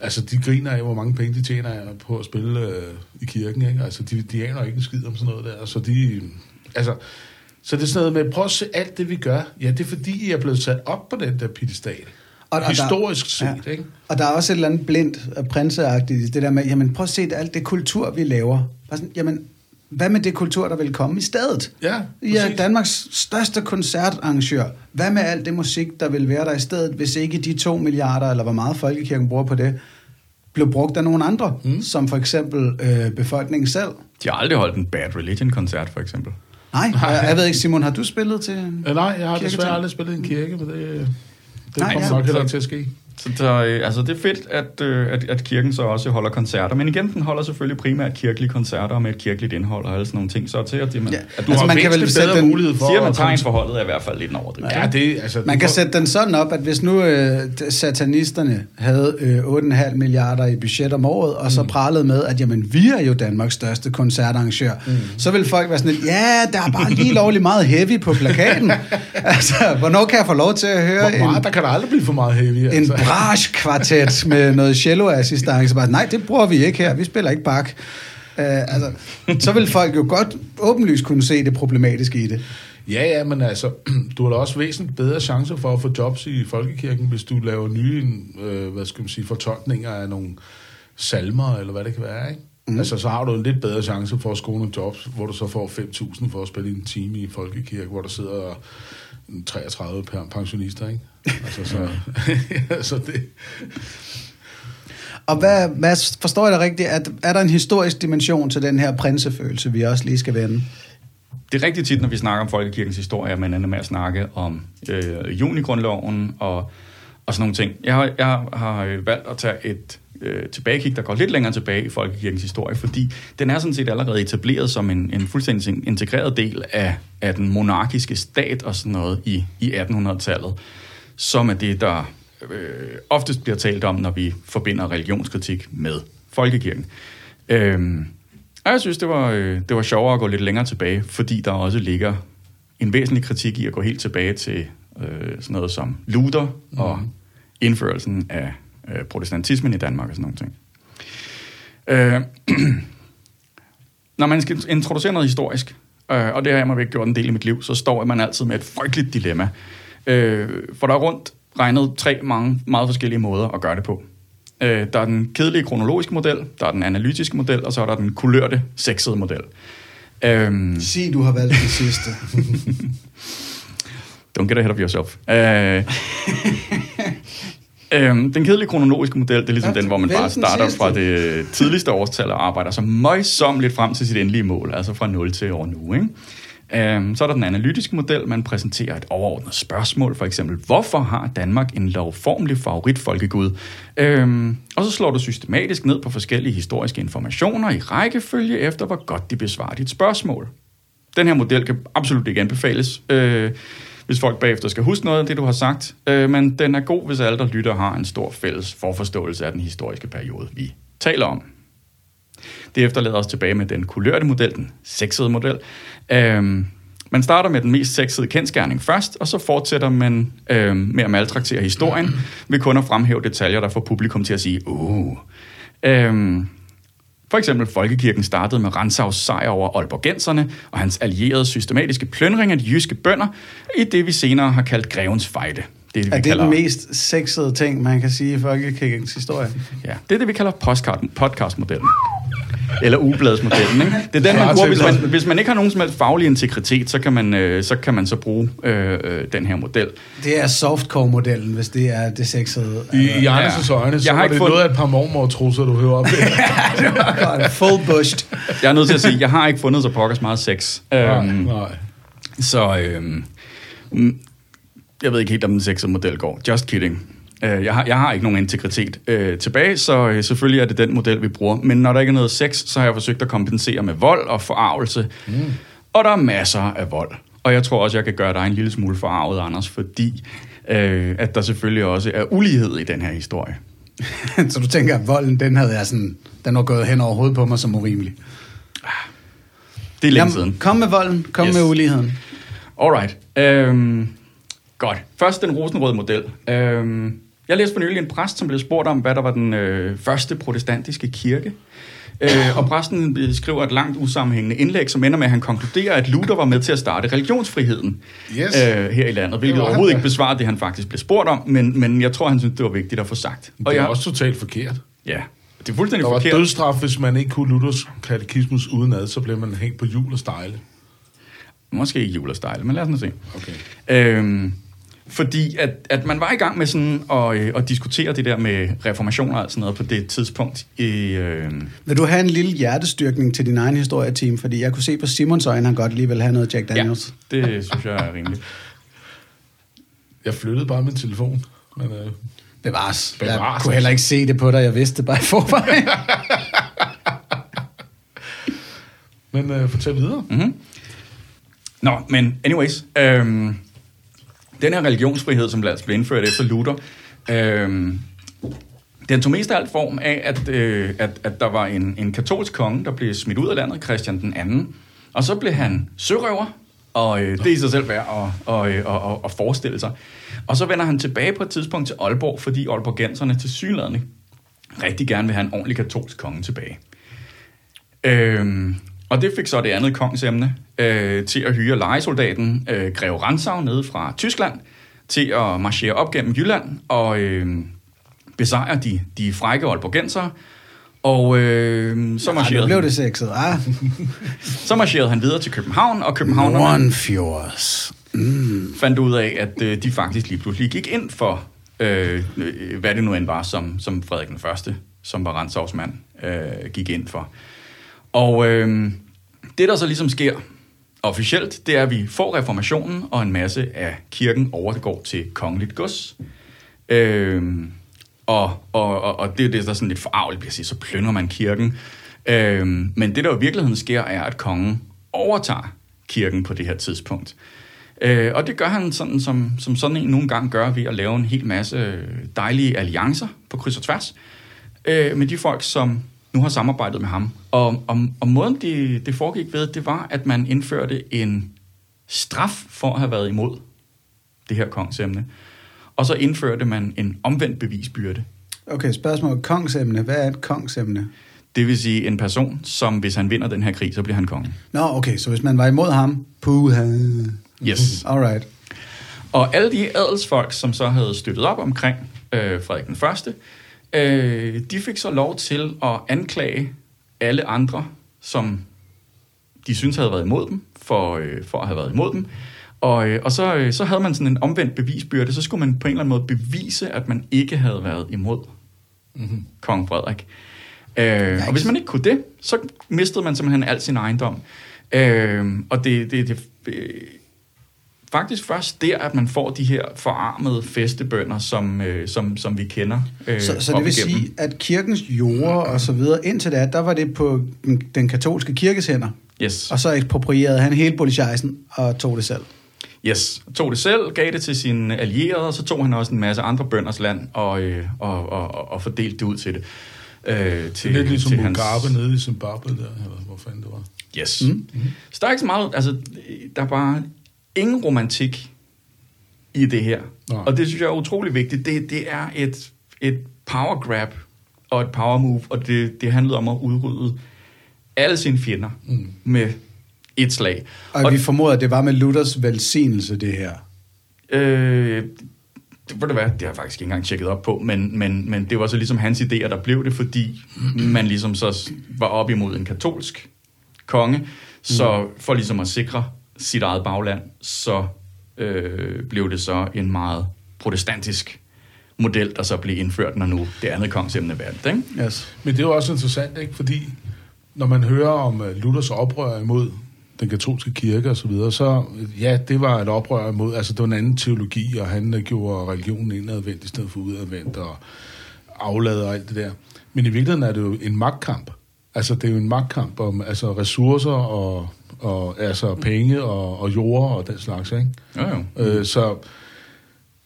Altså, de griner af, hvor mange penge de tjener på at spille øh, i kirken, ikke? Altså, de, de aner ikke en skid om sådan noget der. Så de... Altså, så det er sådan noget med, prøv at se alt det, vi gør. Ja, det er fordi, I er blevet sat op på den der piedestal. Og- og Historisk der- set, ikke? Og der er også et eller andet blindt og prinseagtigt i det der med, jamen prøv at se alt det kultur, vi laver. Bare sådan, jamen, hvad med det kultur, der vil komme i stedet? Ja, I er præcis. Danmarks største koncertarrangør. Hvad med alt det musik, der vil være der i stedet, hvis ikke de to milliarder, eller hvor meget Folkekirken bruger på det, blev brugt af nogle andre, mm. som for eksempel øh, befolkningen selv? De har aldrig holdt en Bad Religion-koncert, for eksempel. Nej, jeg, jeg ved ikke, Simon, har du spillet til en Øh, nej, jeg har desværre aldrig spillet i en kirke, men det, det Nej, kommer ja. nok heller til at ske. Så der, øh, altså, det er fedt, at, øh, at, at kirken så også holder koncerter. Men igen, den holder selvfølgelig primært kirkelige koncerter med et kirkeligt indhold og alle sådan nogle ting. Så til at, det, man, Ja. at du Altså, altså, man kan vel sætte bedre den- mulighed for siger, man at tager komme- en forholdet er i hvert fald lidt en. Ja, det, altså, Man kan får- sætte den sådan op, at hvis nu øh, satanisterne havde øh, 8,5 milliarder i budget om året, og så pralede med, at jamen, vi er jo Danmarks største koncertarrangør, mm. så vil folk være sådan lidt, ja, der er bare lige lovligt meget heavy på plakaten. altså, hvornår kan jeg få lov til at høre Hvor meget, en, der kan der aldrig blive for meget heavy. en Brash-kvartet med noget cello-assistance? Bare, Nej, det bruger vi ikke her, vi spiller ikke bak. Uh, altså, så vil folk jo godt åbenlyst kunne se det problematiske i det. Ja, ja, men altså, du har da også væsentligt bedre chancer for at få jobs i folkekirken, hvis du laver nye, øh, hvad skal man sige, fortolkninger af nogle salmer, eller hvad det kan være, ikke? Mm. Altså, så har du en lidt bedre chance for at score nogle jobs, hvor du så får 5.000 for at spille en time i folkekirke, hvor der sidder 33 per- pensionister, ikke? Altså, så, så det... Og hvad, hvad forstår jeg da rigtigt, at er der en historisk dimension til den her prinsefølelse, vi også lige skal vende? det er rigtig tit, når vi snakker om folkekirkens historie, at man ender med at snakke om øh, junigrundloven og, og sådan nogle ting. Jeg har, jeg har øh, valgt at tage et øh, tilbagekig, der går lidt længere tilbage i folkekirkens historie, fordi den er sådan set allerede etableret som en, en fuldstændig integreret del af, af den monarkiske stat og sådan noget i, i 1800-tallet, som er det, der øh, oftest bliver talt om, når vi forbinder religionskritik med folkekirken. Øhm, og jeg synes, det var, øh, det var sjovere at gå lidt længere tilbage, fordi der også ligger en væsentlig kritik i at gå helt tilbage til øh, sådan noget som Luther mm. og indførelsen af øh, protestantismen i Danmark og sådan nogle ting. Øh, når man skal introducere noget historisk, øh, og det har jeg mig væk gjort en del i mit liv, så står man altid med et frygteligt dilemma. Øh, for der er rundt regnet tre mange, meget forskellige måder at gøre det på. Øh, der er den kedelige kronologiske model, der er den analytiske model, og så er der den kulørte, sexede model. Øhm, Sig, du har valgt det sidste. Don't get ahead of yourself. Øh, øhm, den kedelige kronologiske model, det er ligesom Ja, den, hvor man bare starter fra det tidligste årstal og arbejder så møjsommeligt frem til sit endelige mål, altså fra 0 til år nu. Ikke? Øhm, så er der den analytiske model, man præsenterer et overordnet spørgsmål, for eksempel, hvorfor har Danmark en lovformelig favoritfolkegud? Øhm, og så slår du systematisk ned på forskellige historiske informationer i rækkefølge efter, hvor godt de besvarer dit spørgsmål. Den her model kan absolut ikke anbefales, øh, hvis folk bagefter skal huske noget af det, du har sagt. Øh, men den er god, hvis alle, der lytter, har en stor fælles forforståelse af den historiske periode, vi taler om. Det efterlader os tilbage med den kulørte model, den sexede model. Øhm, man starter med den mest sexede kendskærning først, og så fortsætter man øhm, med at maltraktere historien ved kun at fremhæve detaljer, der får publikum til at sige, uh. Øhm, for eksempel Folkekirken startede med Rensavs sejr over Aalborgenserne og hans allierede systematiske plyndring af de jyske bønder i det, vi senere har kaldt Grevens Fejde. Det er det, Er det kalder, den mest sexede ting, man kan sige i folkekirkens historie? ja, det er det, vi kalder podcastmodellen. Eller ugebladsmodellen. Ikke? Det er den, man Ja, bruger, hvis man, hvis man ikke har nogen som helst faglig integritet, så kan man, øh, så, kan man så bruge øh, øh, den her model. Det er softcore-modellen, hvis det er det sexede. I, i Anders' Ja. øjne, så Jeg har var ikke det fået- noget af et par mormor-trusser, du hører op. Godt, Full bushed. Jeg er nødt til at sige, jeg har ikke fundet så pokkers meget sex. nej, Øhm, nej. Så øhm, mm, jeg ved ikke helt, om den sexede model går. Just kidding. Øh, jeg, har, jeg har ikke nogen integritet øh, tilbage, så øh, selvfølgelig er det den model, vi bruger. Men når der ikke er noget sex, så har jeg forsøgt at kompensere med vold og forarvelse. Mm. Og der er masser af vold. Og jeg tror også, jeg kan gøre dig en lille smule forarvet, Anders, fordi øh, at der selvfølgelig også er ulighed i den her historie. Så du tænker, at volden, den havde jeg sådan, den var gået hen over hovedet på mig som urimelig. Det er længe siden. Jamen, kom med volden, kom Yes. med uligheden. Alright. Øhm, godt. Først den rosenrøde model. Øhm, jeg læste for nylig en præst, som blev spurgt om, hvad der var den øh, første protestantiske kirke. Øh, og præsten skriver et langt usammenhængende indlæg, som ender med, at han konkluderer, at Luther var med til at starte religionsfriheden Yes. øh, her i landet, hvilket var overhovedet ikke besvarer det, han faktisk blev spurgt om, men, men jeg tror, han synes, det var vigtigt at få sagt. Og Det er jeg, også totalt forkert. Ja, det er fuldstændig Der var forkert. dødsstraf, hvis man ikke kunne Luthers katekismus udenad, så blev man hængt på jul og stejle. Måske ikke jul og style, men lad os nu se. Okay. Øhm, fordi at, at man var i gang med sådan at, øh, at diskutere det der med reformationer og sådan noget på det tidspunkt. I, øh, Vil du have en lille hjertestyrkning til din egen historieteam? Fordi jeg kunne se på Simons øjne, han godt lige vil have noget Jack ja, Daniels. det synes jeg er rimeligt. Jeg flyttede bare min telefon. Men, øh, Bevares. Jeg Bevares, kunne heller ikke se det på dig, jeg vidste det bare i forvejen. Men øh, fortæl videre. Mm-hmm. Nå, men anyways. Øhm, den her religionsfrihed, som blev indført efter Luther, øh, den tog mest af alt form af, at, øh, at, at der var en, en katolsk konge, der blev smidt ud af landet, Christian den anden. Og så blev han sørøver, og øh, det er i sig selv værd at, og, og, og, at forestille sig. Og så vender han tilbage på et tidspunkt til Aalborg, fordi Aalborgenserne til synlædende rigtig gerne vil have en ordentlig katolsk konge tilbage. Øhm, og det fik så det andet kongsemne øh, til at hyre legesoldaten øh, Greve Ransau nede fra Tyskland til at marchere op gennem Jylland og øh, besejre de, de frække Aalborgensere. Og øh, så, marcherede, blev det sexet. Ah, så marcherede han videre til København, og Københavnerne Nordfjords. fandt ud af, at øh, de faktisk lige pludselig gik ind for, øh, øh, hvad det nu end var, som, som Frederik den Første, som var Rensavs mand, øh, gik ind for. Og øh, det, der så ligesom sker officielt, det er, at vi får reformationen, og en masse af kirken overgår til kongeligt gods. Øh, og, og, og, og det er det, der sådan lidt forarveligt bliver sige, så plyndrer man kirken. Øh, men det, der i virkeligheden sker, er, at kongen overtager kirken på det her tidspunkt. Øh, og det gør han sådan, som, som sådan en nogle gange gør ved at lave en hel masse dejlige alliancer på kryds og tværs øh, med de folk, som nu har samarbejdet med ham. Og, og, og måden det, det foregik ved, det var, at man indførte en straf for at have været imod det her kongsemne. Og så indførte man en omvendt bevisbyrde. Okay, spørgsmål. Kongsemne. Hvad er et kongsemne? Det vil sige en person, som hvis han vinder den her krig, så bliver han konge. Nå, okay, så hvis man var imod ham, puha. Yes. Alright. Og alle de adelsfolk, som så havde støttet op omkring øh, Frederik den Første, øh, de fik så lov til at anklage alle andre, som de synes havde været imod dem, for, øh, for at have været imod dem. Og, øh, og så, øh, så havde man sådan en omvendt bevisbyrde, så skulle man på en eller anden måde bevise, at man ikke havde været imod mm-hmm. kong Frederik. Øh, og hvis man ikke kunne det, så mistede man simpelthen al sin ejendom. Øh, og det, det, det øh, faktisk først der, at man får de her forarmede festebønder, som, øh, som, som vi kender. Øh, Så, så det vil igennem. sige, at kirkens jorder og så videre, indtil da, der var det på den, den katolske kirkes hænder. Yes. Og så eksproprierede han hele Bolishejsen og tog det selv. Yes, tog det selv, gav det til sine allierede, og så tog han også en masse andre bønders land og, øh, og, og, og, og fordelte det ud til det. Øh, til, Det er lidt ligesom til Mugabe nede i Zimbabwe der, eller hvor fanden det var. Yes. Mm. Så der er ikke så meget, altså, der er bare ingen romantik i det her. Nej. Og det synes jeg er utrolig vigtigt. Det, det er et, et power grab og et power move, og det, det handlede om at udrydde alle sine fjender mm. med et slag. Og, og vi formoder, at det var med Luthers velsignelse, det her. Øh, det, du hvad, det har jeg faktisk ikke engang tjekket op på, men, men, men det var så ligesom hans idé, at der blev det, fordi man ligesom så var op imod en katolsk konge, så for ligesom at sikre sit eget bagland, så øh, blev det så en meget protestantisk model, der så blev indført, når nu det andet kongsemne vandt. Ikke? Yes. Men det er jo også interessant, ikke? Fordi når man hører om uh, Luthers oprør imod den katolske kirke og så videre, så ja, det var et oprør imod, altså det var en anden teologi, og han uh, gjorde religionen indadvendt i stedet for udadvendt og aflader og alt det der. Men i virkeligheden er det jo en magtkamp. Altså det er jo en magtkamp om altså, ressourcer og, og altså penge og, og jord og den slags, ikke? Jo, jo. Øh, så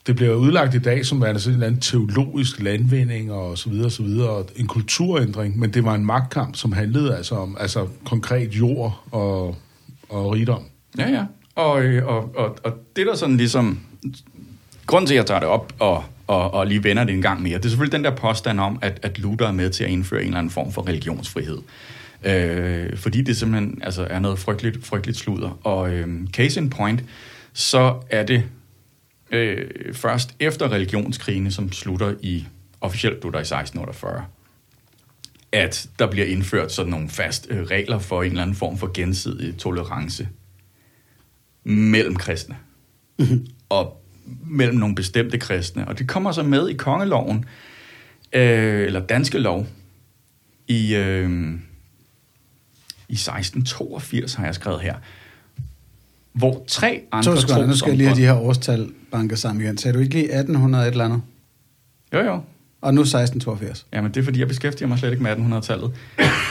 det bliver udlagt i dag som værende sådan en eller anden teologisk landvinding og så videre og så videre, og en kulturændring, men det var en magtkamp, som handlede altså om altså konkret jord og, og rigdom. Ja, ja. Og, øh, og, og, og det der sådan ligesom... Grunden til, at jeg tager det op og, og, og lige vender det en gang mere, det er selvfølgelig den der påstand om, at, at Luther er med til at indføre en eller anden form for religionsfrihed. Øh, fordi det simpelthen altså, er noget frygteligt, frygteligt sludder. Og øh, case in point, så er det øh, først efter religionskrigene, som slutter i, officielt slutter i 1648, at der bliver indført sådan nogle fast øh, regler for en eller anden form for gensidig tolerance mellem kristne. og mellem nogle bestemte kristne. Og det kommer så med i kongeloven, øh, eller danske lov, i, øh, i 1682 har jeg skrevet her, hvor tre andre To sekunder, nu skal jeg lige have de her årstal banket sammen igen. Sagde du ikke lige 1800 et eller andet? Jo, jo. Og nu 1682. Jamen, det er fordi, jeg beskæftiger mig slet ikke med 1800-tallet.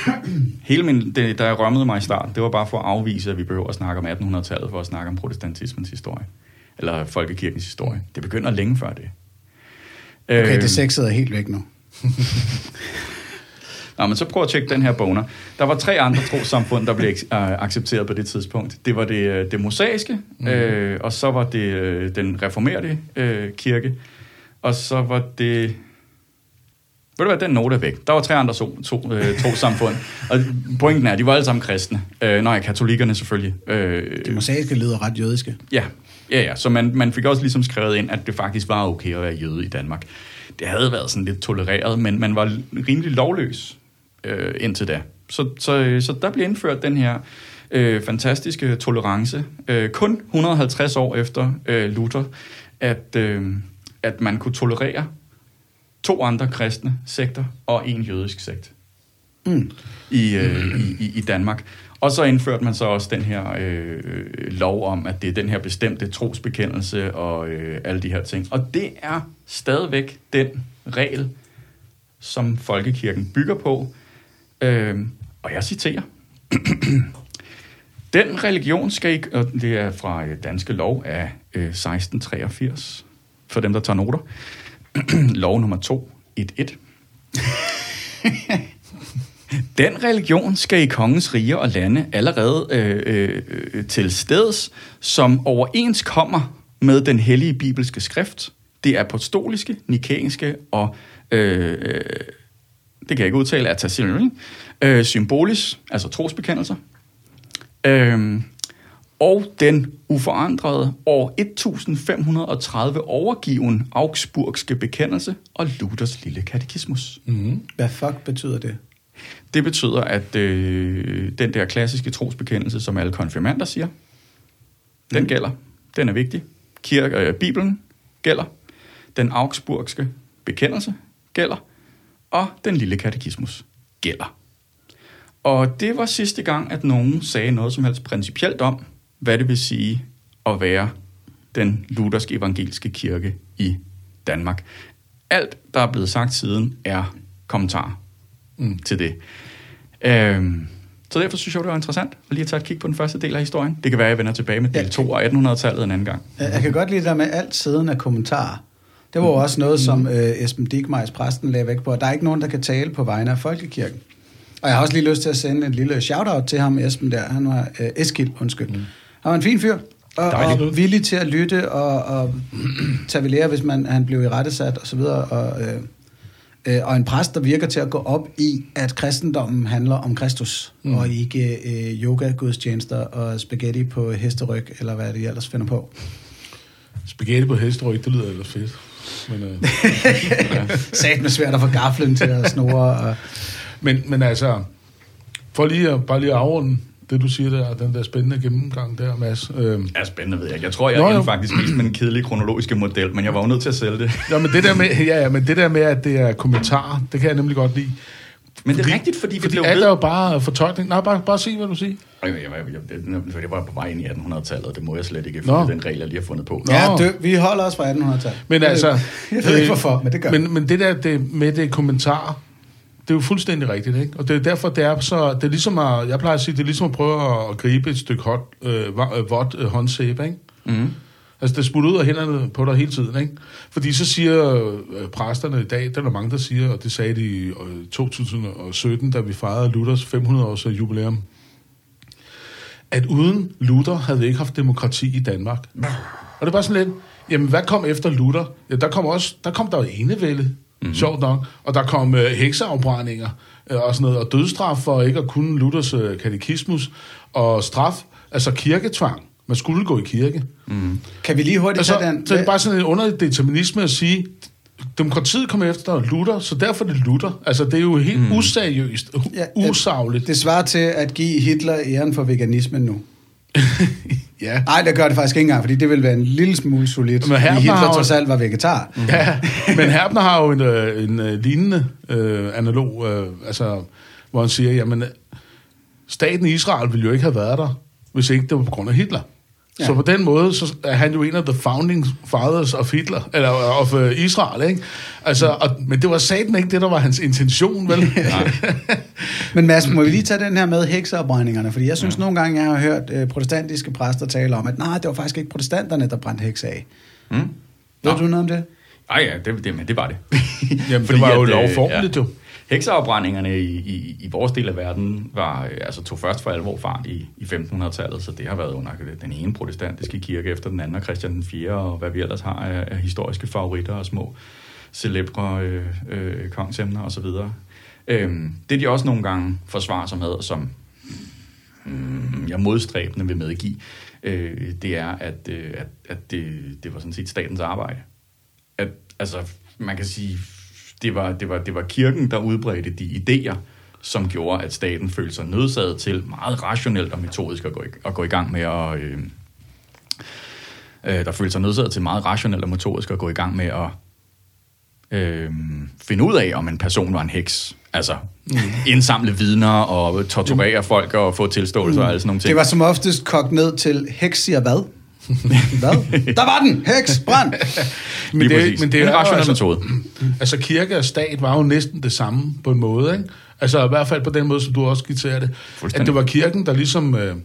Hele min, det, der jeg rømmede mig i starten, det var bare for at afvise, at vi behøver at snakke om 1800-tallet for at snakke om protestantismens historie. Eller folkekirkens historie. Det begynder længe før det. Okay, Øh, det sexede er helt væk nu. Nå, men så prøv at tjekke den her boner. Der var tre andre trosamfund, der blev øh, accepteret på det tidspunkt. Det var det, øh, det mosaiske, mm. øh, og så var det øh, den reformerede øh, kirke, og så var det... Ved du hvad, den note er væk. Der var tre andre to, to, øh, trosamfund, og pointen er, at de var alle sammen kristne. Øh, nej, katolikkerne selvfølgelig. Øh, Det mosaiske lyder ret jødiske. Ja, ja, ja. Så man, man fik også ligesom skrevet ind, at det faktisk var okay at være jøde i Danmark. Det havde været sådan lidt tolereret, men man var rimelig lovløs øh, indtil da. Så, så, så der blev indført den her øh, fantastiske tolerance, øh, kun 150 år efter øh, Luther, at, øh, at man kunne tolerere to andre kristne sekter og en jødisk sekt Mm. i, øh, i, i- i Danmark. Og så indførte man så også den her øh, lov om, at det er den her bestemte trosbekendelse og øh, alle de her ting. Og det er stadigvæk den regel, som folkekirken bygger på. Øh, og jeg citerer. Den religion skal ikke, og det er fra øh, Danske Lov af øh, 1683, for dem, der tager noter. lov nummer 2, 1.1. Den religion skal i kongens rige og lande allerede øh, øh, øh, til steds, som overens kommer med den hellige bibelske skrift. Det er apostoliske, nikæiske og, øh, øh, det kan jeg ikke udtale, atasilion, øh, symbolis, altså trosbekendelser. Øh, og den uforandrede år 1530 overgiven augsburgske bekendelse og Luthers lille katekismus. Mm-hmm. Hvad fuck betyder det? Det betyder, at øh, den der klassiske trosbekendelse, som alle konfirmander siger, den gælder. Den er vigtig. Kirke, øh, Bibelen gælder. Den augsburgske bekendelse gælder. Og den lille katekismus gælder. Og det var sidste gang, at nogen sagde noget som helst principielt om, hvad det vil sige at være den lutherske evangeliske kirke i Danmark. Alt, der er blevet sagt siden, er kommentarer mm. til det. Øhm, så derfor synes jeg, det var interessant at lige at tage et kig på den første del af historien. Det kan være, at jeg vender tilbage med del Ja. 2 og 1800-tallet en anden gang. Jeg, kan godt lide det der med alt siden af kommentarer. Det var jo også noget, som øh, Esben Digmeiers præsten lagde væk på, at der er ikke nogen, der kan tale på vegne af Folkekirken. Og jeg har også lige lyst til at sende en lille shout-out til ham, Esben der. Han var øh, Eskild, undskyld. Mm. Han var en fin fyr, og, Dejligt. og villig til at lytte og, og tage ved lære, hvis man, han blev i rettesat og så videre. Og, øh, øh, og en præst, der virker til at gå op i, at kristendommen handler om Kristus, mm. og ikke øh, yoga-gudstjenester og spaghetti på hesteryg, eller hvad det ellers finder på. Spaghetti på hesteryg, det lyder ellers fedt. Men, øh, Sat med svært at få gaflen til at snore. Og, men, men altså, for lige at, bare lige at afrunde det, du siger der, den der spændende gennemgang der, Mads. Øh, Ja, spændende ved jeg. Jeg tror, jeg Nå, er jo. faktisk mest med den kedelige kronologiske model, men jeg var jo nødt til at sælge det. ja, men det der med, ja, ja, men det der med, at det er kommentarer, det kan jeg nemlig godt lide. Men det er rigtigt, fordi vi fordi blev alt ved... er jo bare fortolkning. Nej, bare, bare sig, hvad du siger. Jeg, jeg, jeg, jeg, det, det var på vej ind i 1800-tallet, det må jeg slet ikke, Nå. for den regel, jeg lige har fundet på. Nå. ja, dø, vi holder os fra 1800-tallet. Men Jeg altså... Jeg ved ikke hvorfor, men det gør men, men det der det, med det kommentarer, det er jo fuldstændig rigtigt, ikke? Og det er derfor, det er så... Det er ligesom at, jeg plejer at sige, det er ligesom at prøve at gribe et stykke hot, øh, øh, vådt øh, håndsæbe, ikke? Mm. Altså, det sputter ud af hænderne på dig hele tiden, ikke? Fordi så siger øh, præsterne i dag, det er der mange, der siger, og det sagde de i øh, 2017, da vi fejrede Luthers 500-års øh, jubilæum, at uden Luther havde vi ikke haft demokrati i Danmark. Og det var sådan lidt, jamen hvad kom efter Luther? Ja, der kom også, der kom der jo enevælde, mm-hmm. sjovt nok, og der kom øh, hekseafbrændinger øh, og sådan noget, og dødstraf for ikke at kunne Luthers øh, katekismus, og straf, altså kirketvang. Man skulle gå i kirke. Kan vi lige hurtigt Altså, tage den? så er det bare sådan en underlig determinisme at sige, demokratiet kom efter Luther, så derfor er det Luther. Altså, det er jo helt mm. useriøst, Ja, usagligt. Det svarer til at give Hitler æren for veganismen nu. ja. Nej, det gør det faktisk ikke engang, fordi det vil være en lille smule solidt, Men fordi Herbner Hitler har jo- trods alt var vegetar. Mm. ja, men Herbner har jo en, øh, en øh, lignende øh, analog, øh, altså, hvor han siger, jamen, øh, staten Israel ville jo ikke have været der, hvis ikke det var på grund af Hitler. Ja. Så på den måde, så er han jo en af the founding fathers of Hitler, eller of uh, Israel, ikke? Altså, og, men det var satan ikke det, der var hans intention, vel? men Mads, må vi lige tage den her med hekseopbrændingerne? Fordi jeg synes ja. nogle gange, jeg har hørt uh, protestantiske præster tale om, at nej, det var faktisk ikke protestanterne, der brændte hekse af. Mm. Ved du noget om det? Nej, ja, det, det, men det var det. Jamen, Fordi, det var jo lovformeligt, ja. jo. Hekseafbrændingerne i, i, i vores del af verden var, øh, altså, tog først for alvor fart i, i 1500-tallet, så det har været under den ene protestantiske kirke efter den anden, og Christian den 4., og hvad vi ellers har af, af historiske favoritter og små celebre øh, øh, kongsemner osv. Øhm, det de også nogle gange forsvarer sig med, som mm, jeg modstræbende vil medgive, øh, det er, at, øh, at, at det, det var sådan set statens arbejde. At, altså, man kan sige, det var, det, var, det var kirken, der udbredte de idéer, som gjorde, at staten følte sig nødsaget til meget rationelt og metodisk at gå i, at gå i gang med at... Øh, øh, der følte sig nødsaget til meget rationelt og metodisk at gå i gang med at øh, finde ud af, om en person var en heks. Altså, mm. indsamle vidner og torturere mm. folk og få tilståelser mm. og alle sådan nogle ting. Det var som oftest kogt ned til heks siger hvad? Hvad? Der var den! Heks! Brand! men, det, men det er en rationel altså, metode. Altså, kirke og stat var jo næsten det samme på en måde, ikke? Altså, i hvert fald på den måde, som du også skitserer det. At det var kirken, der ligesom øh,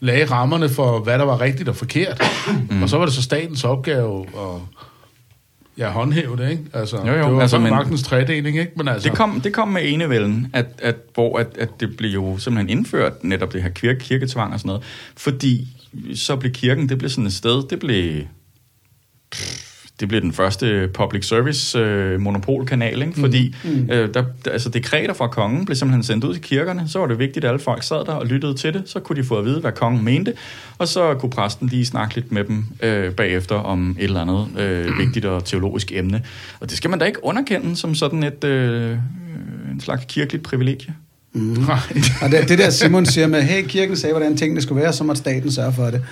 lagde rammerne for, hvad der var rigtigt og forkert. Mm. Og så var det så statens opgave at ja, håndhæve det, ikke? Altså, jo, jo, det var altså, men, magtens tredeling, ikke? Men altså... det, kom, det kom med enevælden, at, at, hvor at, at det blev jo simpelthen indført, netop det her kirke, kirketvang og sådan noget, fordi så blev kirken, det blev sådan et sted, det blev... det blev den første public service øh, monopolkanal, ikke? fordi mm. Mm. Øh, der, altså dekreter fra kongen blev simpelthen sendt ud til kirkerne, så var det vigtigt, at alle folk sad der og lyttede til det, så kunne de få at vide, hvad kongen mente, og så kunne præsten lige snakke lidt med dem øh, bagefter om et eller andet øh, vigtigt og teologisk emne. Og det skal man da ikke underkende som sådan et øh, en slags kirkeligt privilegie. Mm. og det, det der Simon siger med, hey, kirken sagde, hvordan tingene skulle være, så må staten sørge for det.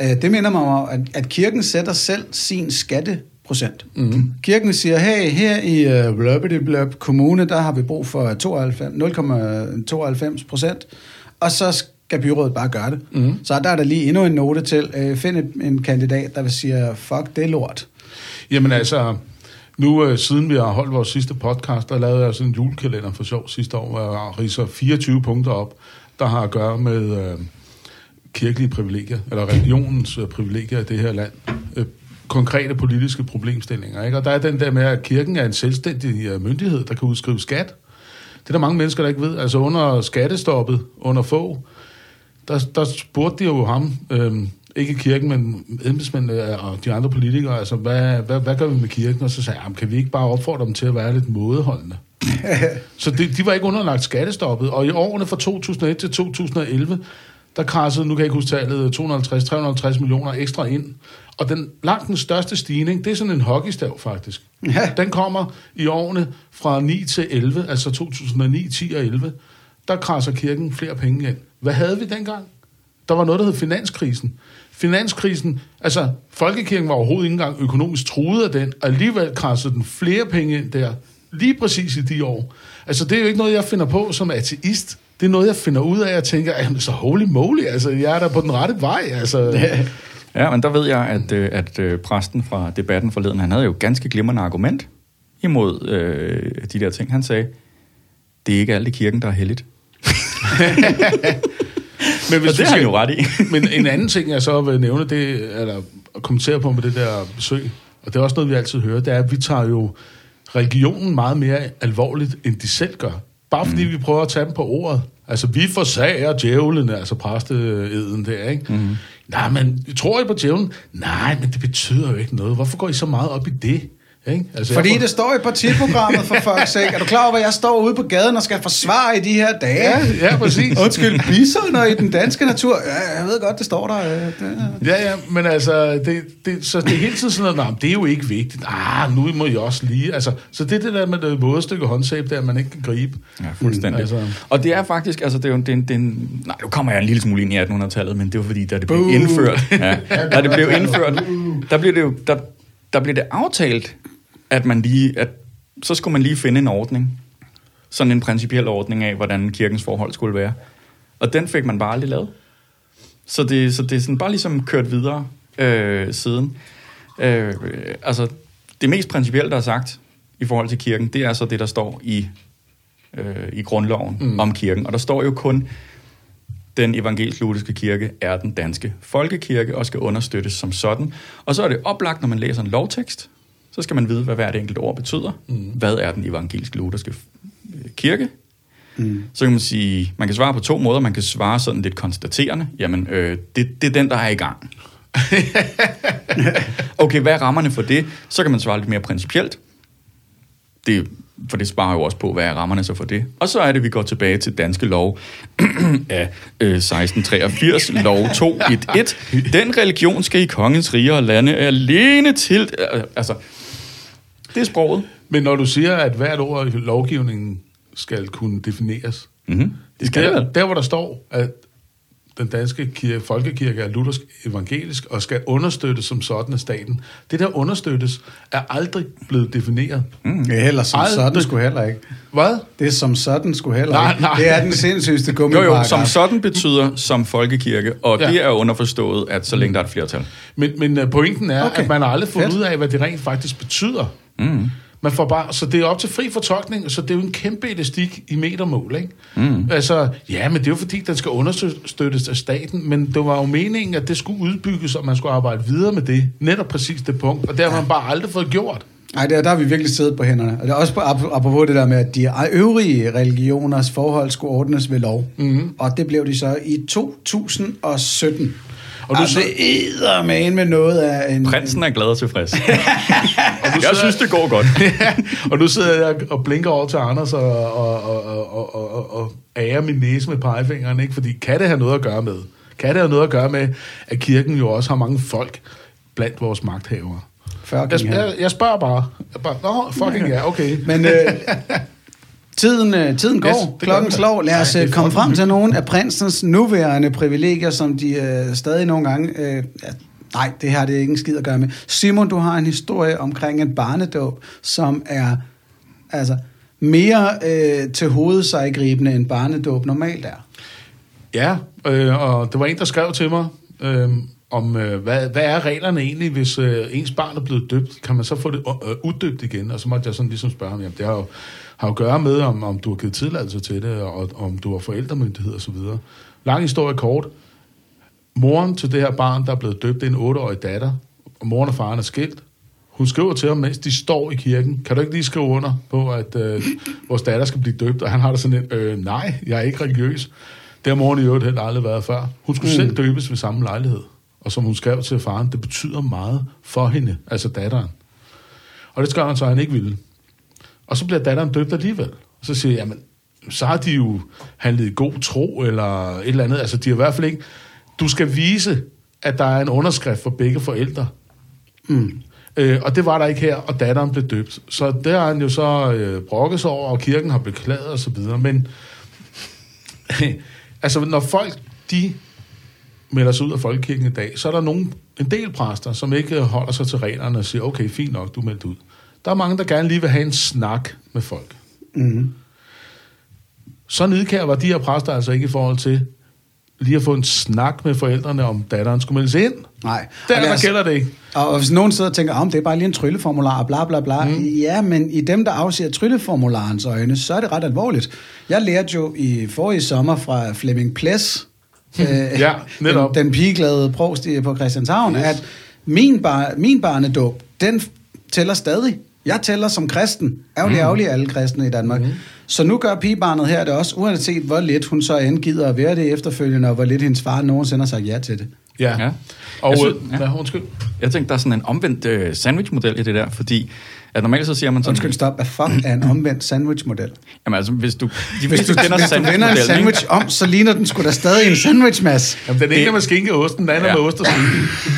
Uh, det minder mig om, at, at kirken sætter selv sin skatteprocent. Mm. Kirken siger, hey, her i uh, Bløbbedebløb Kommune, der har vi brug for 0,92 procent, og så skal byrådet bare gøre det. Mm. Så der er der lige endnu en note til, uh, find en kandidat, der vil sige, fuck, det er lort. Jamen altså, nu, øh, siden vi har holdt vores sidste podcast, der lavede jeg sådan en julekalender for sjov sidste år, hvor jeg riser 24 punkter op, der har at gøre med øh, kirkelige privilegier, eller religionens øh, privilegier i det her land. Øh, konkrete politiske problemstillinger. Ikke? Og der er den der med, at kirken er en selvstændig øh, myndighed, der kan udskrive skat. Det er der mange mennesker, der ikke ved. Altså under skattestoppet, under få, der, der spurgte de jo ham, øh, ikke kirken, men embedsmændene og de andre politikere, altså, hvad, hvad, hvad gør vi med kirken? Og så sagde jeg, kan vi ikke bare opfordre dem til at være lidt mådeholdende? så de, de var ikke underlagt skattestoppet, og i årene fra 2001 til 2011, der krassede, nu kan jeg ikke huske tallet, 250-350 millioner ekstra ind. Og den langt den største stigning, det er sådan en hockeystav faktisk. Ja. Den kommer i årene fra 9 til 11, altså 2009, 10 og 11. Der krasser kirken flere penge ind. Hvad havde vi dengang? Der var noget, der hed finanskrisen. Finanskrisen, altså Folkekirken var overhovedet ikke engang økonomisk truet af den, og alligevel krassede den flere penge ind der, lige præcis i de år. Altså det er jo ikke noget, jeg finder på som ateist. Det er noget, jeg finder ud af, og tænker, jamen så holy moly, altså jeg er der på den rette vej. Altså. Ja, men der ved jeg, at, øh, at, at øh, præsten fra debatten forleden, han havde jo ganske glimrende argument imod øh, de der ting. Han sagde, det er ikke alt i kirken, der er heldigt. men hvis og det har han jo ret i. men en anden ting, jeg så vil nævne, det, eller at kommentere på med det der besøg, og det er også noget, vi altid hører, det er, at vi tager jo religionen meget mere alvorligt, end de selv gør. Bare fordi mm. vi prøver at tage dem på ordet. Altså, vi forsager djævlen, altså præsteeden der, ikke? Mm. Nej, men tror I på djævlen? Nej, men det betyder jo ikke noget. Hvorfor går I så meget op i det? Ikke? Altså, Fordi får... det står i partiprogrammet for fuck's sake. Er du klar over, hvad jeg står ude på gaden og skal forsvare i de her dage? Ja, ja præcis. Undskyld, bisoner i den danske natur. Ja, jeg ved godt, det står der. Det... Ja, ja, men altså, det, det, så det er hele tiden sådan noget, det er jo ikke vigtigt. Ah, nu må I også lige. Altså, så det er det der med det vådstykke håndsæb, der man ikke kan gribe. Ja, fuldstændig. Altså. Og det er faktisk, altså det er jo det, det, nej, nu kommer jeg en lille smule ind i 1800-tallet, men det var fordi, da det blev indført, ja, da det blev indført, der blev det jo, der, der blev det aftalt, at man lige, at så skulle man lige finde en ordning. Sådan en principiel ordning af, hvordan kirkens forhold skulle være. Og den fik man bare aldrig lavet. Så det, så det er sådan bare ligesom kørt videre øh, siden. Øh, altså, det mest principielle, der er sagt i forhold til kirken, det er så det, der står i, øh, i grundloven mm. om kirken. Og der står jo kun, den evangelisk-lutherske kirke er den danske folkekirke og skal understøttes som sådan. Og så er det oplagt, når man læser en lovtekst, så skal man vide, hvad hvert enkelt ord betyder. Mm. Hvad er den evangelisk-lutherske øh, kirke? Mm. Så kan man sige, man kan svare på to måder. Man kan svare sådan lidt konstaterende. Jamen, øh, det, det er den, der er i gang. okay, hvad er rammerne for det? Så kan man svare lidt mere principielt. Det, for det sparer jo også på, hvad er rammerne så for det. Og så er det, vi går tilbage til danske lov af øh, 1683, lov 2.1.1. Den religion skal i kongens rige og lande alene til... Øh, altså, det er sproget. Men når du siger, at hvert ord i lovgivningen skal kunne defineres, Mm-hmm. Det skal der, der hvor der står, at den danske kirke, folkekirke er luthersk evangelisk og skal understøttes som sådan af staten. Det der understøttes er aldrig blevet defineret. Mm. Det er heller som Aldrig. sådan skulle heller ikke. Hvad? Det er som sådan skulle heller Nej, ikke. nej. Det er den sindssygste Jo, gummiparagraf. jo, som sådan betyder som folkekirke, og Ja. det er underforstået, at så længe der er et flertal. Men, men øh, pointen er, Okay. okay. at man har aldrig fundet Fedt. ud af, hvad det rent faktisk betyder. Mm. Man får bare, så det er op til fri fortolkning, så det er jo en kæmpe elastik i metermål, ikke? Mm. Altså, ja, men det er jo fordi, den skal understøttes af staten, men det var jo meningen, at det skulle udbygges, og man skulle arbejde videre med det, netop præcis det punkt, og det har man bare aldrig fået gjort. Nej, der, der har vi virkelig siddet på hænderne. Og det er også på, ap- apropos det der med, at de øvrige religioners forhold skulle ordnes ved lov. Mm-hmm. Og det blev de så i 2017. Og du altså, så- det æder med med noget af en... Prinsen er glad og tilfreds. Og du Jeg sidder- synes, det går godt. og nu sidder jeg og blinker over til Anders og, og, og, og, og, og, og ærer min næse med pegefingeren, ikke? Fordi kan det have noget at gøre med? Kan det have noget at gøre med, at kirken jo også har mange folk blandt vores magthavere? Fucking Jeg, jeg, jeg spørger bare. Jeg bare Nå, fucking ja, okay. Men øh, tiden, øh, tiden går, Yes, klokken slår. Lad os Nej, øh, er komme frem til nogle af prinsens nuværende privilegier, som de øh, stadig nogle gange... Øh, ja, nej, det har det ikke en skid at gøre med. Simon, du har en historie omkring en barnedåb, som er altså mere øh, til hovedsejgribende end barnedåb normalt er. Ja, øh, og det var en, der skrev til mig, øh, om øh, hvad, hvad er reglerne egentlig, hvis øh, ens barn er blevet døbt? Kan man så få det øh, uddøbt igen? Og så måtte jeg sådan ligesom spørge ham, jamen det har jo, har at gøre med, om, om du har givet tilladelse til det, og om du har forældremyndighed videre. Lang historie kort. Moren til det her barn, der er blevet døbt, det er en 8-årig datter, og moren og faren er skilt. Hun skriver til ham, mens de står i kirken, kan du ikke lige skrive under på, at øh, vores datter skal blive døbt? Og han har da sådan en, øh, nej, jeg er ikke religiøs. Det har moren i øvrigt heller aldrig været før. Hun skulle mm. selv døbes ved samme lejlighed. Og som hun skrev til faren, det betyder meget for hende, altså datteren. Og det skrev han så, at han ikke ville. Og så bliver datteren døbt alligevel. Og så siger jeg, jamen, så har de jo handlet i god tro, eller et eller andet. Altså, de har i hvert fald ikke... Du skal vise, at der er en underskrift for begge forældre. Mm. Øh, og det var der ikke her, og datteren blev døbt. Så der har han jo så øh, brokket sig over, og kirken har beklaget og så videre. Men altså, når folk, de melder sig ud af folkekirken i dag, så er der nogen, en del præster, som ikke holder sig til reglerne og siger, okay, fint nok, du er meldt ud. Der er mange, der gerne lige vil have en snak med folk. Mm. Så nidkær var de her præster altså ikke i forhold til lige at få en snak med forældrene, om datteren skulle meldes ind. Nej. Der, Og der os- gælder det ikke. Og hvis nogen sidder og tænker, om det er bare lige en trylleformular, og bla bla bla. Mm. Ja, men i dem, der afsiger trylleformularens øjne, så er det ret alvorligt. Jeg lærte jo i forrige sommer fra Flemming Ples, øh, Ja, netop. den, den pigeglade provst i- på Christianshavn, yes. at min, bar, min barnedåb, den tæller stadig. Jeg tæller som kristen. Ærgerlig, ærgerlig alle kristne i Danmark. Mm. Så nu gør pigebarnet her det også, uanset hvor lidt hun så end gider at være det efterfølgende, og hvor lidt hendes far nogensinde har sagt ja til det. Ja. Ja. Og, Jeg synes- øh, ja. ja, undskyld. Jeg tænkte, der er sådan en omvendt øh, sandwichmodel i det der, fordi at normalt så siger man sådan... Undskyld, stop. Hvad fuck er en omvendt sandwichmodel? Jamen altså, hvis du... De Hvis du, kender hvis du vender en sandwich om, så ligner den sgu da stadig en sandwich, Mads. Jamen, den ene Det- er med skinke og osten, den anden Ja. med ost og skinke.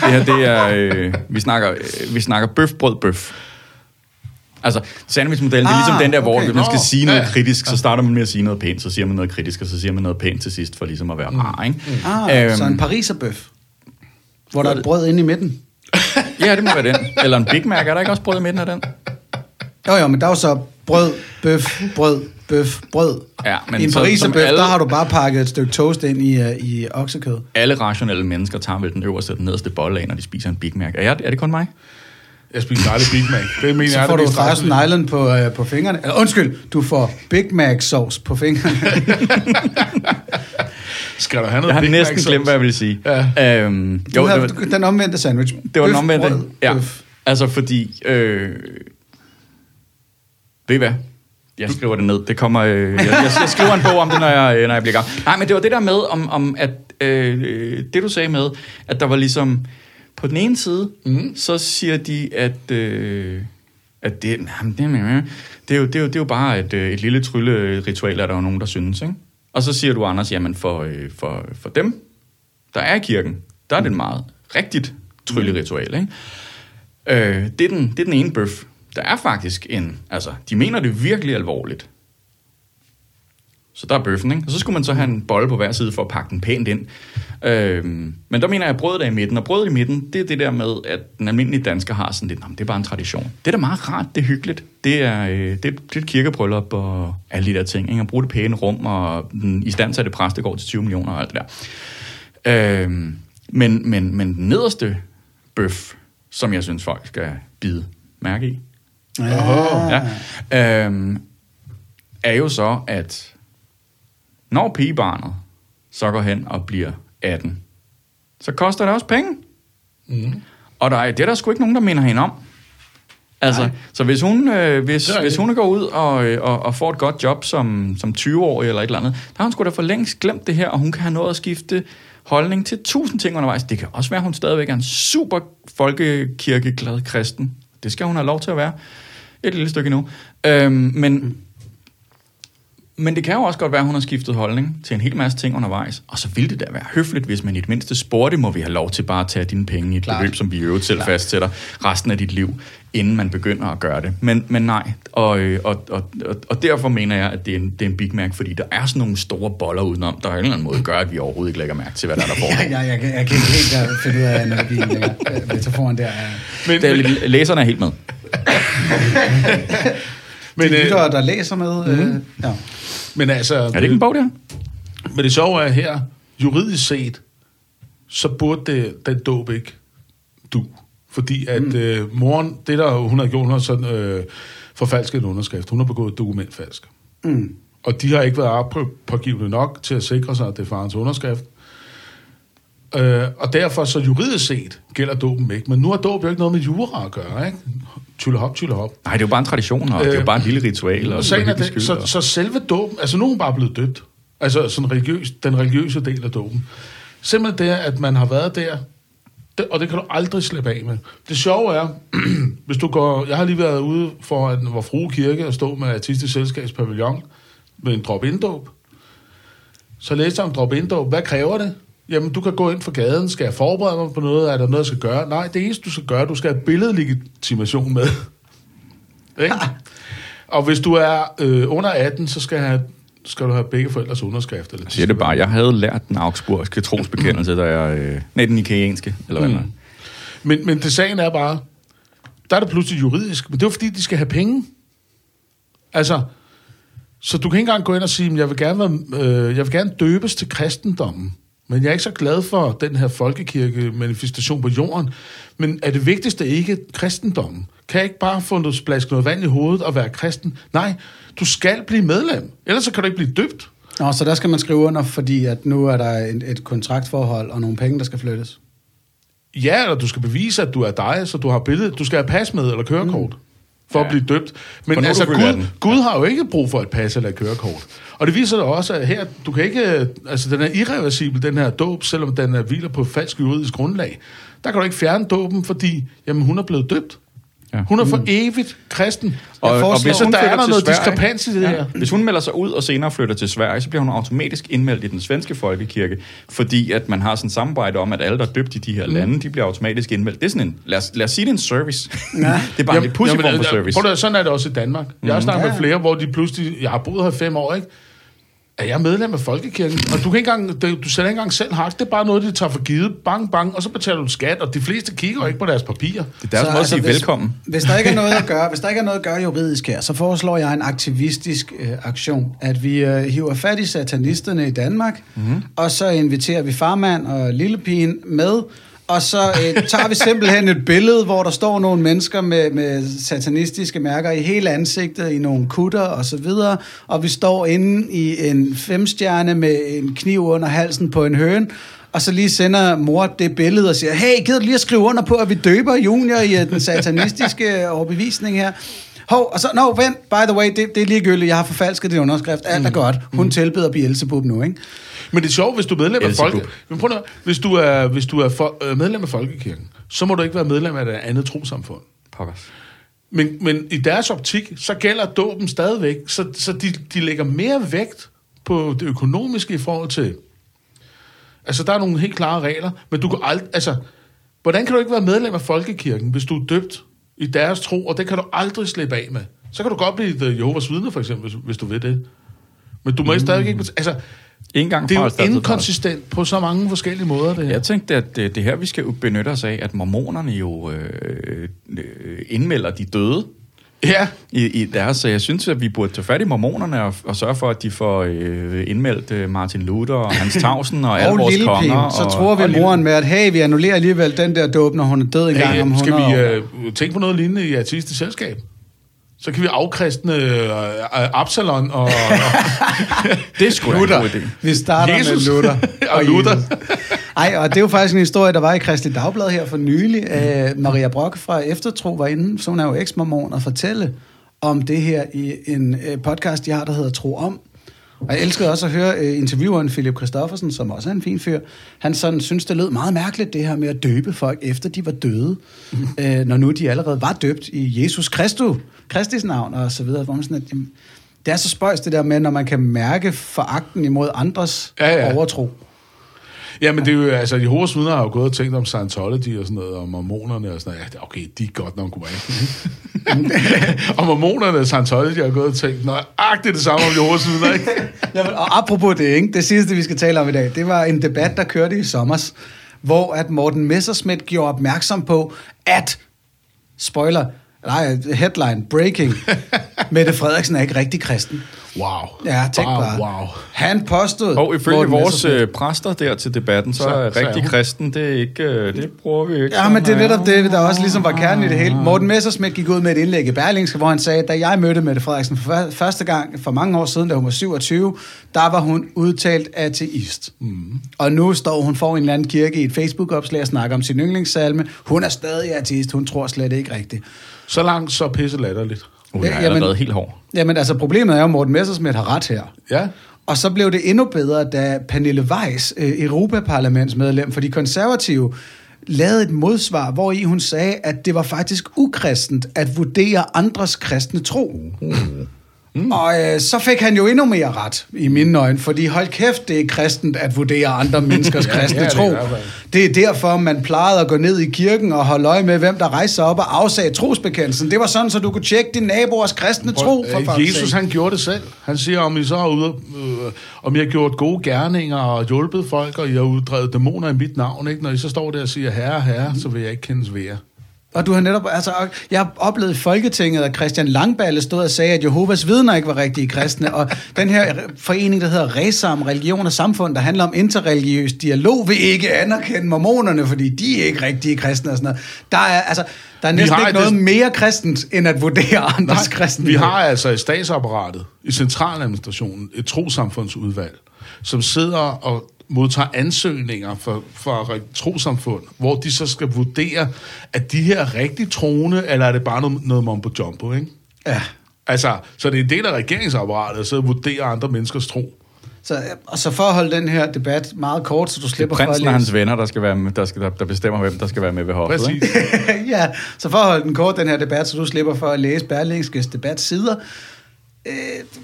Det her, det er... Øh, vi, snakker, øh, vi snakker bøf, brød, bøf. Altså, sandwichmodellen, det er Ah, ligesom den der, hvor okay. hvis man skal sige noget ja. kritisk, så starter man med at sige noget pænt, så siger man noget kritisk, og så siger man noget pænt til sidst, for ligesom at være rar, ikke? Ah, Øhm, så en pariserbøf. Hvor der er et brød inde i midten. Ja, det må være den. Eller en Big Mac, er der ikke også brød i midten af den? Jo, jo, men der er jo så brød, bøf, brød, bøf, brød. Ja, men I en pariserbøf, alle- der har du bare pakket et stykke toast ind i, uh, i oksekød. Alle rationelle mennesker tager vel den øverste og den nederste bolle af, når de spiser en Big Mac. Er, jeg, er det kun mig? Jeg spiser aldrig Big Mac. Det mener Så jeg, får det du rationelle. Island på, uh, på fingrene. Eller, undskyld, du får Big Mac sauce på fingrene. Skal du have noget Jeg har Big næsten Mac glemt, hvad jeg ville sige. Ja. Øhm, Jo, jo, havde, det, var, den omvendte sandwich. det var den omvendte. brød, Ja, bøf. altså fordi... Øh, ved I hvad? Jeg skriver det ned. Det kommer, øh, jeg, jeg, jeg skriver en bog om det, når jeg, øh, når jeg bliver gammel. Nej, men det var det der med, om, om at øh, det du sagde med, at der var ligesom... På den ene side, mm. så siger de, at... Øh, at det, jamen, det, det, er jo, det, er jo, det er jo bare et, øh, et lille trylleritual, er der jo nogen, der synes. Ikke? Og så siger du, Anders, jamen for, øh, for, for dem, der er i kirken, der er det et meget rigtigt trylleritual. Ikke? Øh, det, er den, det er den ene bøf. Der er faktisk en, altså, de mener det virkelig alvorligt. Så der er bøffen, ikke? Og så skulle man så have en bolle på hver side for at pakke den pænt ind. Øhm, men der mener jeg, at brødet er i midten. Og brødet i midten, det er det der med, at den almindelige dansker har sådan lidt, "Nå, men det er bare en tradition. Det er da meget rart, det er hyggeligt. Det er, øh, det, det er et kirkebryllup og alle de der ting. Ikke? At bruge det pæne rum, og den i stand det præst, det går til 20 millioner og alt det der. Øhm, men, men, men den nederste bøf, som jeg synes, folk skal bide mærke i, Ja. ja, øhm, er jo så, at når pigebarnet så går hen og bliver 18, så koster det også penge. Mm. Og der er, det er der sgu ikke nogen, der minder hende om. Altså, Nej. så hvis hun, øh, hvis, Det hvis hun går ud og, øh, og, og får et godt job som, som 20-årig eller et eller andet, der har hun sgu da for længst glemt det her, og hun kan have nået at skifte holdning til tusind ting undervejs. Det kan også være, at hun stadigvæk er en super folkekirkeglad kristen. Det skal hun have lov til at være. Et lille stykke endnu. Øhm, men, men det kan jo også godt være, at hun har skiftet holdning til en hel masse ting undervejs. Og så ville det da være høfligt, hvis man i det mindste spurgte, må vi have lov til bare at tage dine penge i et Klart. beløb, som vi i øvrigt selv fastsætter resten af dit liv, inden man begynder at gøre det. Men, men nej, og, øh, og, og, og, og derfor mener jeg, at det er, en, det er en Big Mac, fordi der er sådan nogle store boller udenom, der på en eller anden måde gør, at vi overhovedet ikke lægger mærke til, hvad der er der Ja, foregår. ja, jeg, kan- jeg kan ikke helt uh, finde ud af analogien. Øh, Metaforen der er... Men, er, lidt- læserne er helt med. men, de øh, lyttere, der læser med... Øh, ja. men altså... Er det ikke en bog, der? Men det sjove er her, juridisk set, så burde det, den dåb ikke du. Fordi at mm. øh, moren, det der hun har gjort, hun har sådan øh, forfalsket en underskrift. Hun har begået dokumentfalsk. Mm. Og de har ikke været pågivende nok til at sikre sig, at det er farens underskrift. Øh, og derfor så juridisk set gælder dåben ikke. Men nu har dåb jo ikke noget med jura at gøre, ikke? Tylle hop, tylle hop. Nej, det er jo bare en tradition, og det er jo Øh, bare et lille ritual. Og sagen er det, så, så selve dåben, altså nu er hun bare blevet døbt. Altså sådan religiøs, den religiøse del af dåben. Simpelthen det, at man har været der, det, og det kan du aldrig slippe af med. Det sjove er, hvis du går, jeg har lige været ude for en vor frue kirke og stå med artistisk selskabs pavillon med en drop indåb. Så læste jeg om drop indåb. Hvad kræver det? Jamen, du kan gå ind for gaden. Skal jeg forberede mig på noget? Er der noget, jeg skal gøre? Nej, det eneste, du skal gøre, du skal have billedlegitimation med. Ikke? Og hvis du er øh, under 18, så skal, have, skal du have begge forældres underskrift. Eller Jeg siger det bare, jeg havde lært den augsburgske trosbekendelse, da jeg... Øh, nej, den ikæianske, eller hvad Mm. Men, men det sagen er bare, der er det pludselig juridisk, men det er jo fordi, de skal have penge. Altså, så du kan ikke engang gå ind og sige, "Men jeg vil gerne, være, øh, jeg vil gerne døbes til kristendommen, men jeg er ikke så glad for den her folkekirke-manifestation på jorden. Men er det vigtigste ikke kristendommen? Kan jeg ikke bare få noget splask noget vand i hovedet og være kristen? Nej, du skal blive medlem, ellers så kan du ikke blive døbt. Nå, så der skal man skrive under, fordi at nu er der et, et kontraktforhold og nogle penge, der skal flyttes. Ja, eller du skal bevise, at du er dig, så du har billedet. Du skal have pas med eller kørekort. For ja. At blive døbt. Men altså, Gud, 18. Gud har jo ikke brug for et pas eller et kørekort. Og det viser sig også, at her, du kan ikke, altså den er irreversibel, den her dåb, selvom den er hviler på falsk juridisk grundlag. Der kan du ikke fjerne dåben, fordi jamen, hun er blevet døbt. Ja. Ja. Hun er for evigt kristen. Og, og hvis så hun der er der noget Sverige, diskrepans i det her. Hvis hun melder sig ud og senere flytter til Sverige, så bliver hun automatisk indmeldt i den svenske folkekirke, fordi at man har sådan et samarbejde om, at alle, der er døbt i de her lande, de bliver automatisk indmeldt. Det er sådan en, lad os, lad os sige, det er en service. Ja. det er bare en lidt pussy form for service. Prøv at, sådan er det også i Danmark. Jeg har snakket Ja. med flere, hvor de pludselig... Jeg har boet her fem år, ikke? At jeg er medlem af Folkekirken, og du, kan ikke engang, du sætter ikke engang selv hak. Det er bare noget, de tager for givet. Bang, bang, og så betaler du skat, og de fleste kigger jo ikke på deres papirer. Det er deres måde at sige hvis, velkommen. Hvis der ikke er noget at gøre, hvis der ikke er noget at gøre juridisk her, så foreslår jeg en aktivistisk øh, aktion, at vi øh, hiver fat i satanisterne i Danmark, mm-hmm. og så inviterer vi farmand og lillepigen med, og så øh, tager vi simpelthen et billede, hvor der står nogle mennesker med, med satanistiske mærker i hele ansigtet, i nogle kutter og så videre, og vi står inde i en femstjerne med en kniv under halsen på en høne, og så lige sender mor det billede og siger, hey, gider du lige at skrive under på, at vi døber junior i øh, den satanistiske øh, overbevisning her? Hov, og så, no, vent, by the way, det, det er ligegyldigt, jeg har forfalsket din underskrift, alt er godt. Hun tilbeder Beelzebub nu, ikke? Men det er sjovt, hvis du er medlem af. Folke... Men prøv nu, hvis du er, hvis du er for, øh, medlem af Folkekirken, så må du ikke være medlem af et andet trosamfund. Pokkers. Men, men i deres optik, så gælder dåben stadigvæk, så, så de, de lægger mere vægt på det økonomiske i forhold til... Altså, der er nogle helt klare regler, men du kan aldrig... Altså, hvordan kan du ikke være medlem af Folkekirken, hvis du er døbt i deres tro, og det kan du aldrig slippe af med? Så kan du godt blive et Jehovas vidne, for eksempel, hvis, hvis du vil det. Men du må mm. stadig ikke... Altså, En gang det er jo fra. inkonsistent på så mange forskellige måder, det her. Jeg tænkte, at det, det her, vi skal benytte os af, at mormonerne jo øh, øh, indmelder de døde Ja, i, i deres... Så jeg synes, at vi burde tage fat i mormonerne og, og sørge for, at de får øh, indmeldt øh, Martin Luther og Hans Tausen og alle Og vores lille konger. pige, så og, tror vi og moren med, at hey, vi annullerer alligevel den der dåb, når hun er død en gang hey, om skal 100 vi år. øh, tænke på noget lignende i artistisk selskab? Så kan vi afkristne øh, Absalon og, og Det er sgu da en god idé. Vi starter Jesus med Luther. og Luther. Ej, og det er jo faktisk en historie, der var i Kristelig Dagblad her for nylig. Øh, Maria Brock fra Eftertro var inde, så hun er jo eks-mormon, og fortælle om det her i en øh, podcast, jeg har, der hedder Tro Om. Og jeg elskede også at høre øh, intervieweren Philip Christoffersen, som også er en fin fyr. Han sådan synes, det lød meget mærkeligt, det her med at døbe folk, efter de var døde. øh, når nu de allerede var døbt i Jesus Kristus, Kristis navn og så videre. Hvor man sådan, at, jamen, det er så spøjs det der med, når man kan mærke foragten imod andres Ja, ja. overtro. Ja, men det er jo, altså, Jehovas vidner har jo gået og tænkt om Scientology og sådan noget, og mormonerne og sådan noget. Ja, okay, de er godt nok gode. og mormonerne og Scientology har gået og tænkt, nøjagtigt det samme om Jehovas vidner, ikke? Jamen, og apropos det, ikke? det sidste, vi skal tale om i dag, det var en debat, der kørte i sommers, hvor at Morten Messerschmidt gjorde opmærksom på, at, spoiler, nej, headline, breaking, Mette Frederiksen er ikke rigtig kristen. Wow. Ja, tænk wow, bare. Wow. Han påstod... Og ifølge Morten vores øh, præster der til debatten, så, Så- så så er rigtig hun- kristen, det er ikke, øh, det bruger vi ikke. Ja, så men det er meget. netop det, der også ligesom var kernen i det hele. Morten Messerschmidt gik ud med et indlæg i Berlingske, hvor han sagde, da jeg mødte Mette Frederiksen for før- første gang for mange år siden, da hun var 27, der var hun udtalt ateist. Mm. Og nu står hun for en eller anden kirke i et Facebook-opslag og snakker om sin yndlingssalme. Hun er stadig ateist, hun tror slet ikke rigtigt. Så langt, så pisse latterligt. Uh, jeg er Jamen- allerede helt hård. Jamen altså, problemet er jo, at Morten Messerschmidt har ret her. Ja. Og så blev det endnu bedre, da Pernille Weiss, øh, Europaparlamentsmedlem for de konservative, lavede et modsvar, hvor i hun sagde, at det var faktisk ukristent at vurdere andres kristne tro. Mm. Og øh, så fik han jo endnu mere ret i mine øjne, fordi hold kæft, det er kristent at vurdere andre menneskers Ja, kristne det er det i tro. hvert fald. Det er derfor, man plejede at gå ned i kirken og holde øje med, hvem der rejste sig op og afsagde trosbekendelsen. Det var sådan, så du kunne tjekke din naboers kristne tro. For Øh, Jesus, sake. han gjorde det selv. Han siger, om I så ude, øh, om I har gjort gode gerninger og hjulpet folk, og I har uddrevet dæmoner i mit navn, ikke? Når I så står der og siger, herre, herre, så vil jeg ikke kendes ved jer. Og du har netop, altså, jeg har oplevet i Folketinget, at Christian Langballe stod og sagde, at Jehovas vidner ikke var rigtige kristne, og den her forening, der hedder Resam, Religion og Samfund, der handler om interreligiøs dialog, vil ikke anerkende mormonerne, fordi de er ikke rigtige kristne og sådan noget. Der er, altså, der er næsten ikke noget det- mere kristent, end at vurdere andres kristne. Vi har altså i statsapparatet, i centraladministrationen, et trosamfundsudvalg, som sidder og modtager ansøgninger fra, fra trosamfund, hvor de så skal vurdere, at de her er rigtig troende, eller er det bare noget, noget mumbo jumbo, ikke? Ja. Altså, så det er en del af regeringsapparatet, at sidde og vurdere andre menneskers tro. Så, og så for at holde den her debat meget kort, så du er slipper for at prinsen og læse... hans venner, der, skal være med, der, skal, der, der bestemmer, hvem der skal være med ved hoffet. Præcis. ja, så for at holde den kort, den her debat, så du slipper for at læse Berlingskes debatsider. Øh,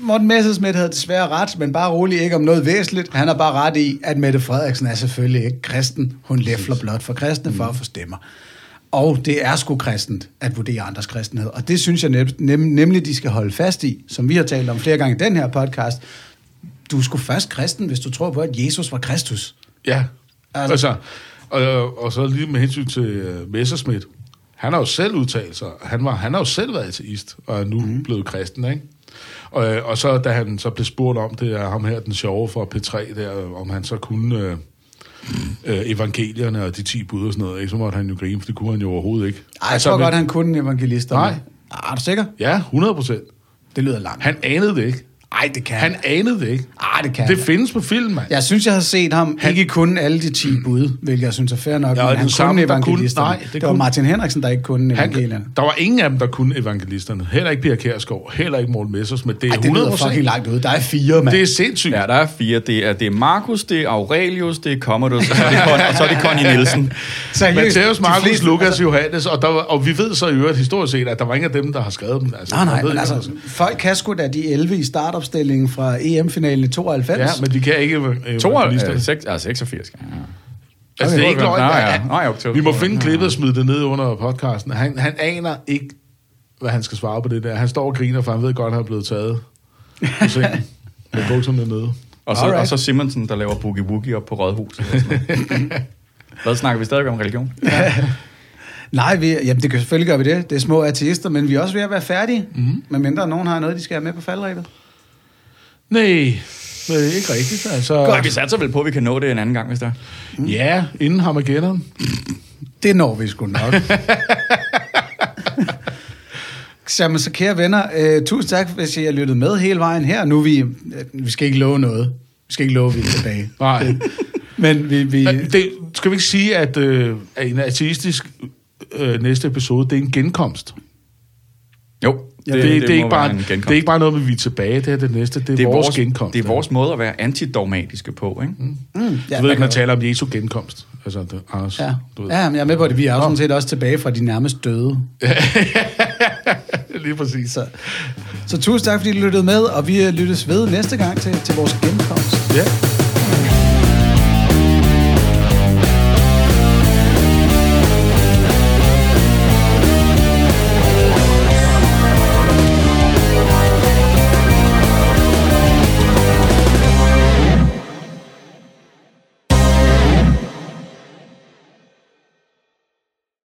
Morten Messerschmidt havde desværre ret, men bare rolig ikke om noget væsentligt. Han har bare ret i, at Mette Frederiksen er selvfølgelig ikke kristen. Hun læfler blot for kristne for at få stemmer. Og det er sgu kristent at vurdere andres kristenhed. Og det synes jeg nem, nem, nemlig, de skal holde fast i, som vi har talt om flere gange i den her podcast. du sgu først kristen, hvis du tror på, at Jesus var Kristus. Ja, Altså- altså, og, og så lige med hensyn til uh, Messerschmidt. Han har jo selv udtalt sig. Han, var, han har jo selv været ateist, og er nu mm. blevet kristen, ikke? Og, øh, og så da han så blev spurgt om det, er ham her, den sjove fra P3, der, om han så kunne øh, øh, evangelierne og de 10 bud og sådan noget, ikke? så måtte han jo grine, for det kunne han jo overhovedet ikke. Ej, jeg tror men- godt, han kunne evangelister. Nej. Ah, Er du sikker? Ja, 100 procent. Det lyder langt. Han anede det ikke. Ej, det kan Han anede det ikke. Ej, det kan Det han. findes på film, mand. Jeg synes, jeg har set ham han... ikke kun alle de 10 bud, hvilket jeg synes er fair nok, Ja, men han kunne der kunne- evangelisterne. nej, det, det det var kunne- Martin Henriksen, der ikke kunne evangelierne. Han, der var ingen af dem, der kunne evangelisterne. Heller ikke Pia Kjærsgaard, heller ikke Morten Messersmith. Det er Ej, det 100 lyder fucking langt ud. Der er fire, mand. Det er sindssygt. Ja, der er fire. Det er, det er Markus, det er Aurelius, det er Commodus, og så er det, Con, og så er det Connie Nielsen. Seriøst, Matthæus, Markus, fleste- Lukas, Johannes, og, der, var- og vi ved så i øvrigt historisk set, at der var ingen af dem, der har skrevet dem. Altså, Nej, nej, men altså, folk kan sgu da de 11 i startopstillingen fra EM-finalen i 92. Ja, men de kan ikke øh, To, evangelisterne. øh, seks, ah, 86. Ja. Altså, det er ikke løgn. Nej, ja. Ja, Nej, oktober. Vi må finde klippet og smide det ned under podcasten. Han, han aner ikke, hvad han skal svare på det der. Han står og griner, for han ved godt, at han er blevet taget. Med bukserne nede. Og så, Alright. og så Simonsen, der laver boogie woogie op på Rådhuset. Hvad snakker vi stadig om religion? Nej, vi, jamen det kan selvfølgelig gøre vi det. Det er små ateister, men vi er også ved at være færdige. Mhm. Mm. Men mindre nogen har noget, de skal have med på faldrebet. Nej, nej, ikke rigtigt. Altså, Godt. Vi satser vel på, at vi kan nå det en anden gang, hvis der Ja, inden Armageddon. Det når vi sgu nok. Jamen, så kære venner, øh, tusind tak, hvis I har lyttet med hele vejen her. Nu er vi, øh, vi skal ikke love noget. Vi skal ikke love, at vi er tilbage. Nej. Men vi, vi, Det, skal vi ikke sige, at, øh, at en ateistisk øh, næste episode, det er en genkomst? Jo, Det, det, det, det, er ikke bare, det er ikke bare noget med, vi er tilbage. Det er det næste. Det er, det er vores, vores, genkomst. det er vores måde at være antidogmatiske på, ikke? Mm. mm, Ja, ja, du ved ikke, man taler om Jesu genkomst. Altså, det, Anders, Ja. du ved. ja, men jeg er med på det. Vi er jo sådan set også tilbage fra de nærmest døde. Lige præcis. Så, så tusind tak, fordi I lyttede med, og vi lyttes ved næste gang til, til vores genkomst. Ja.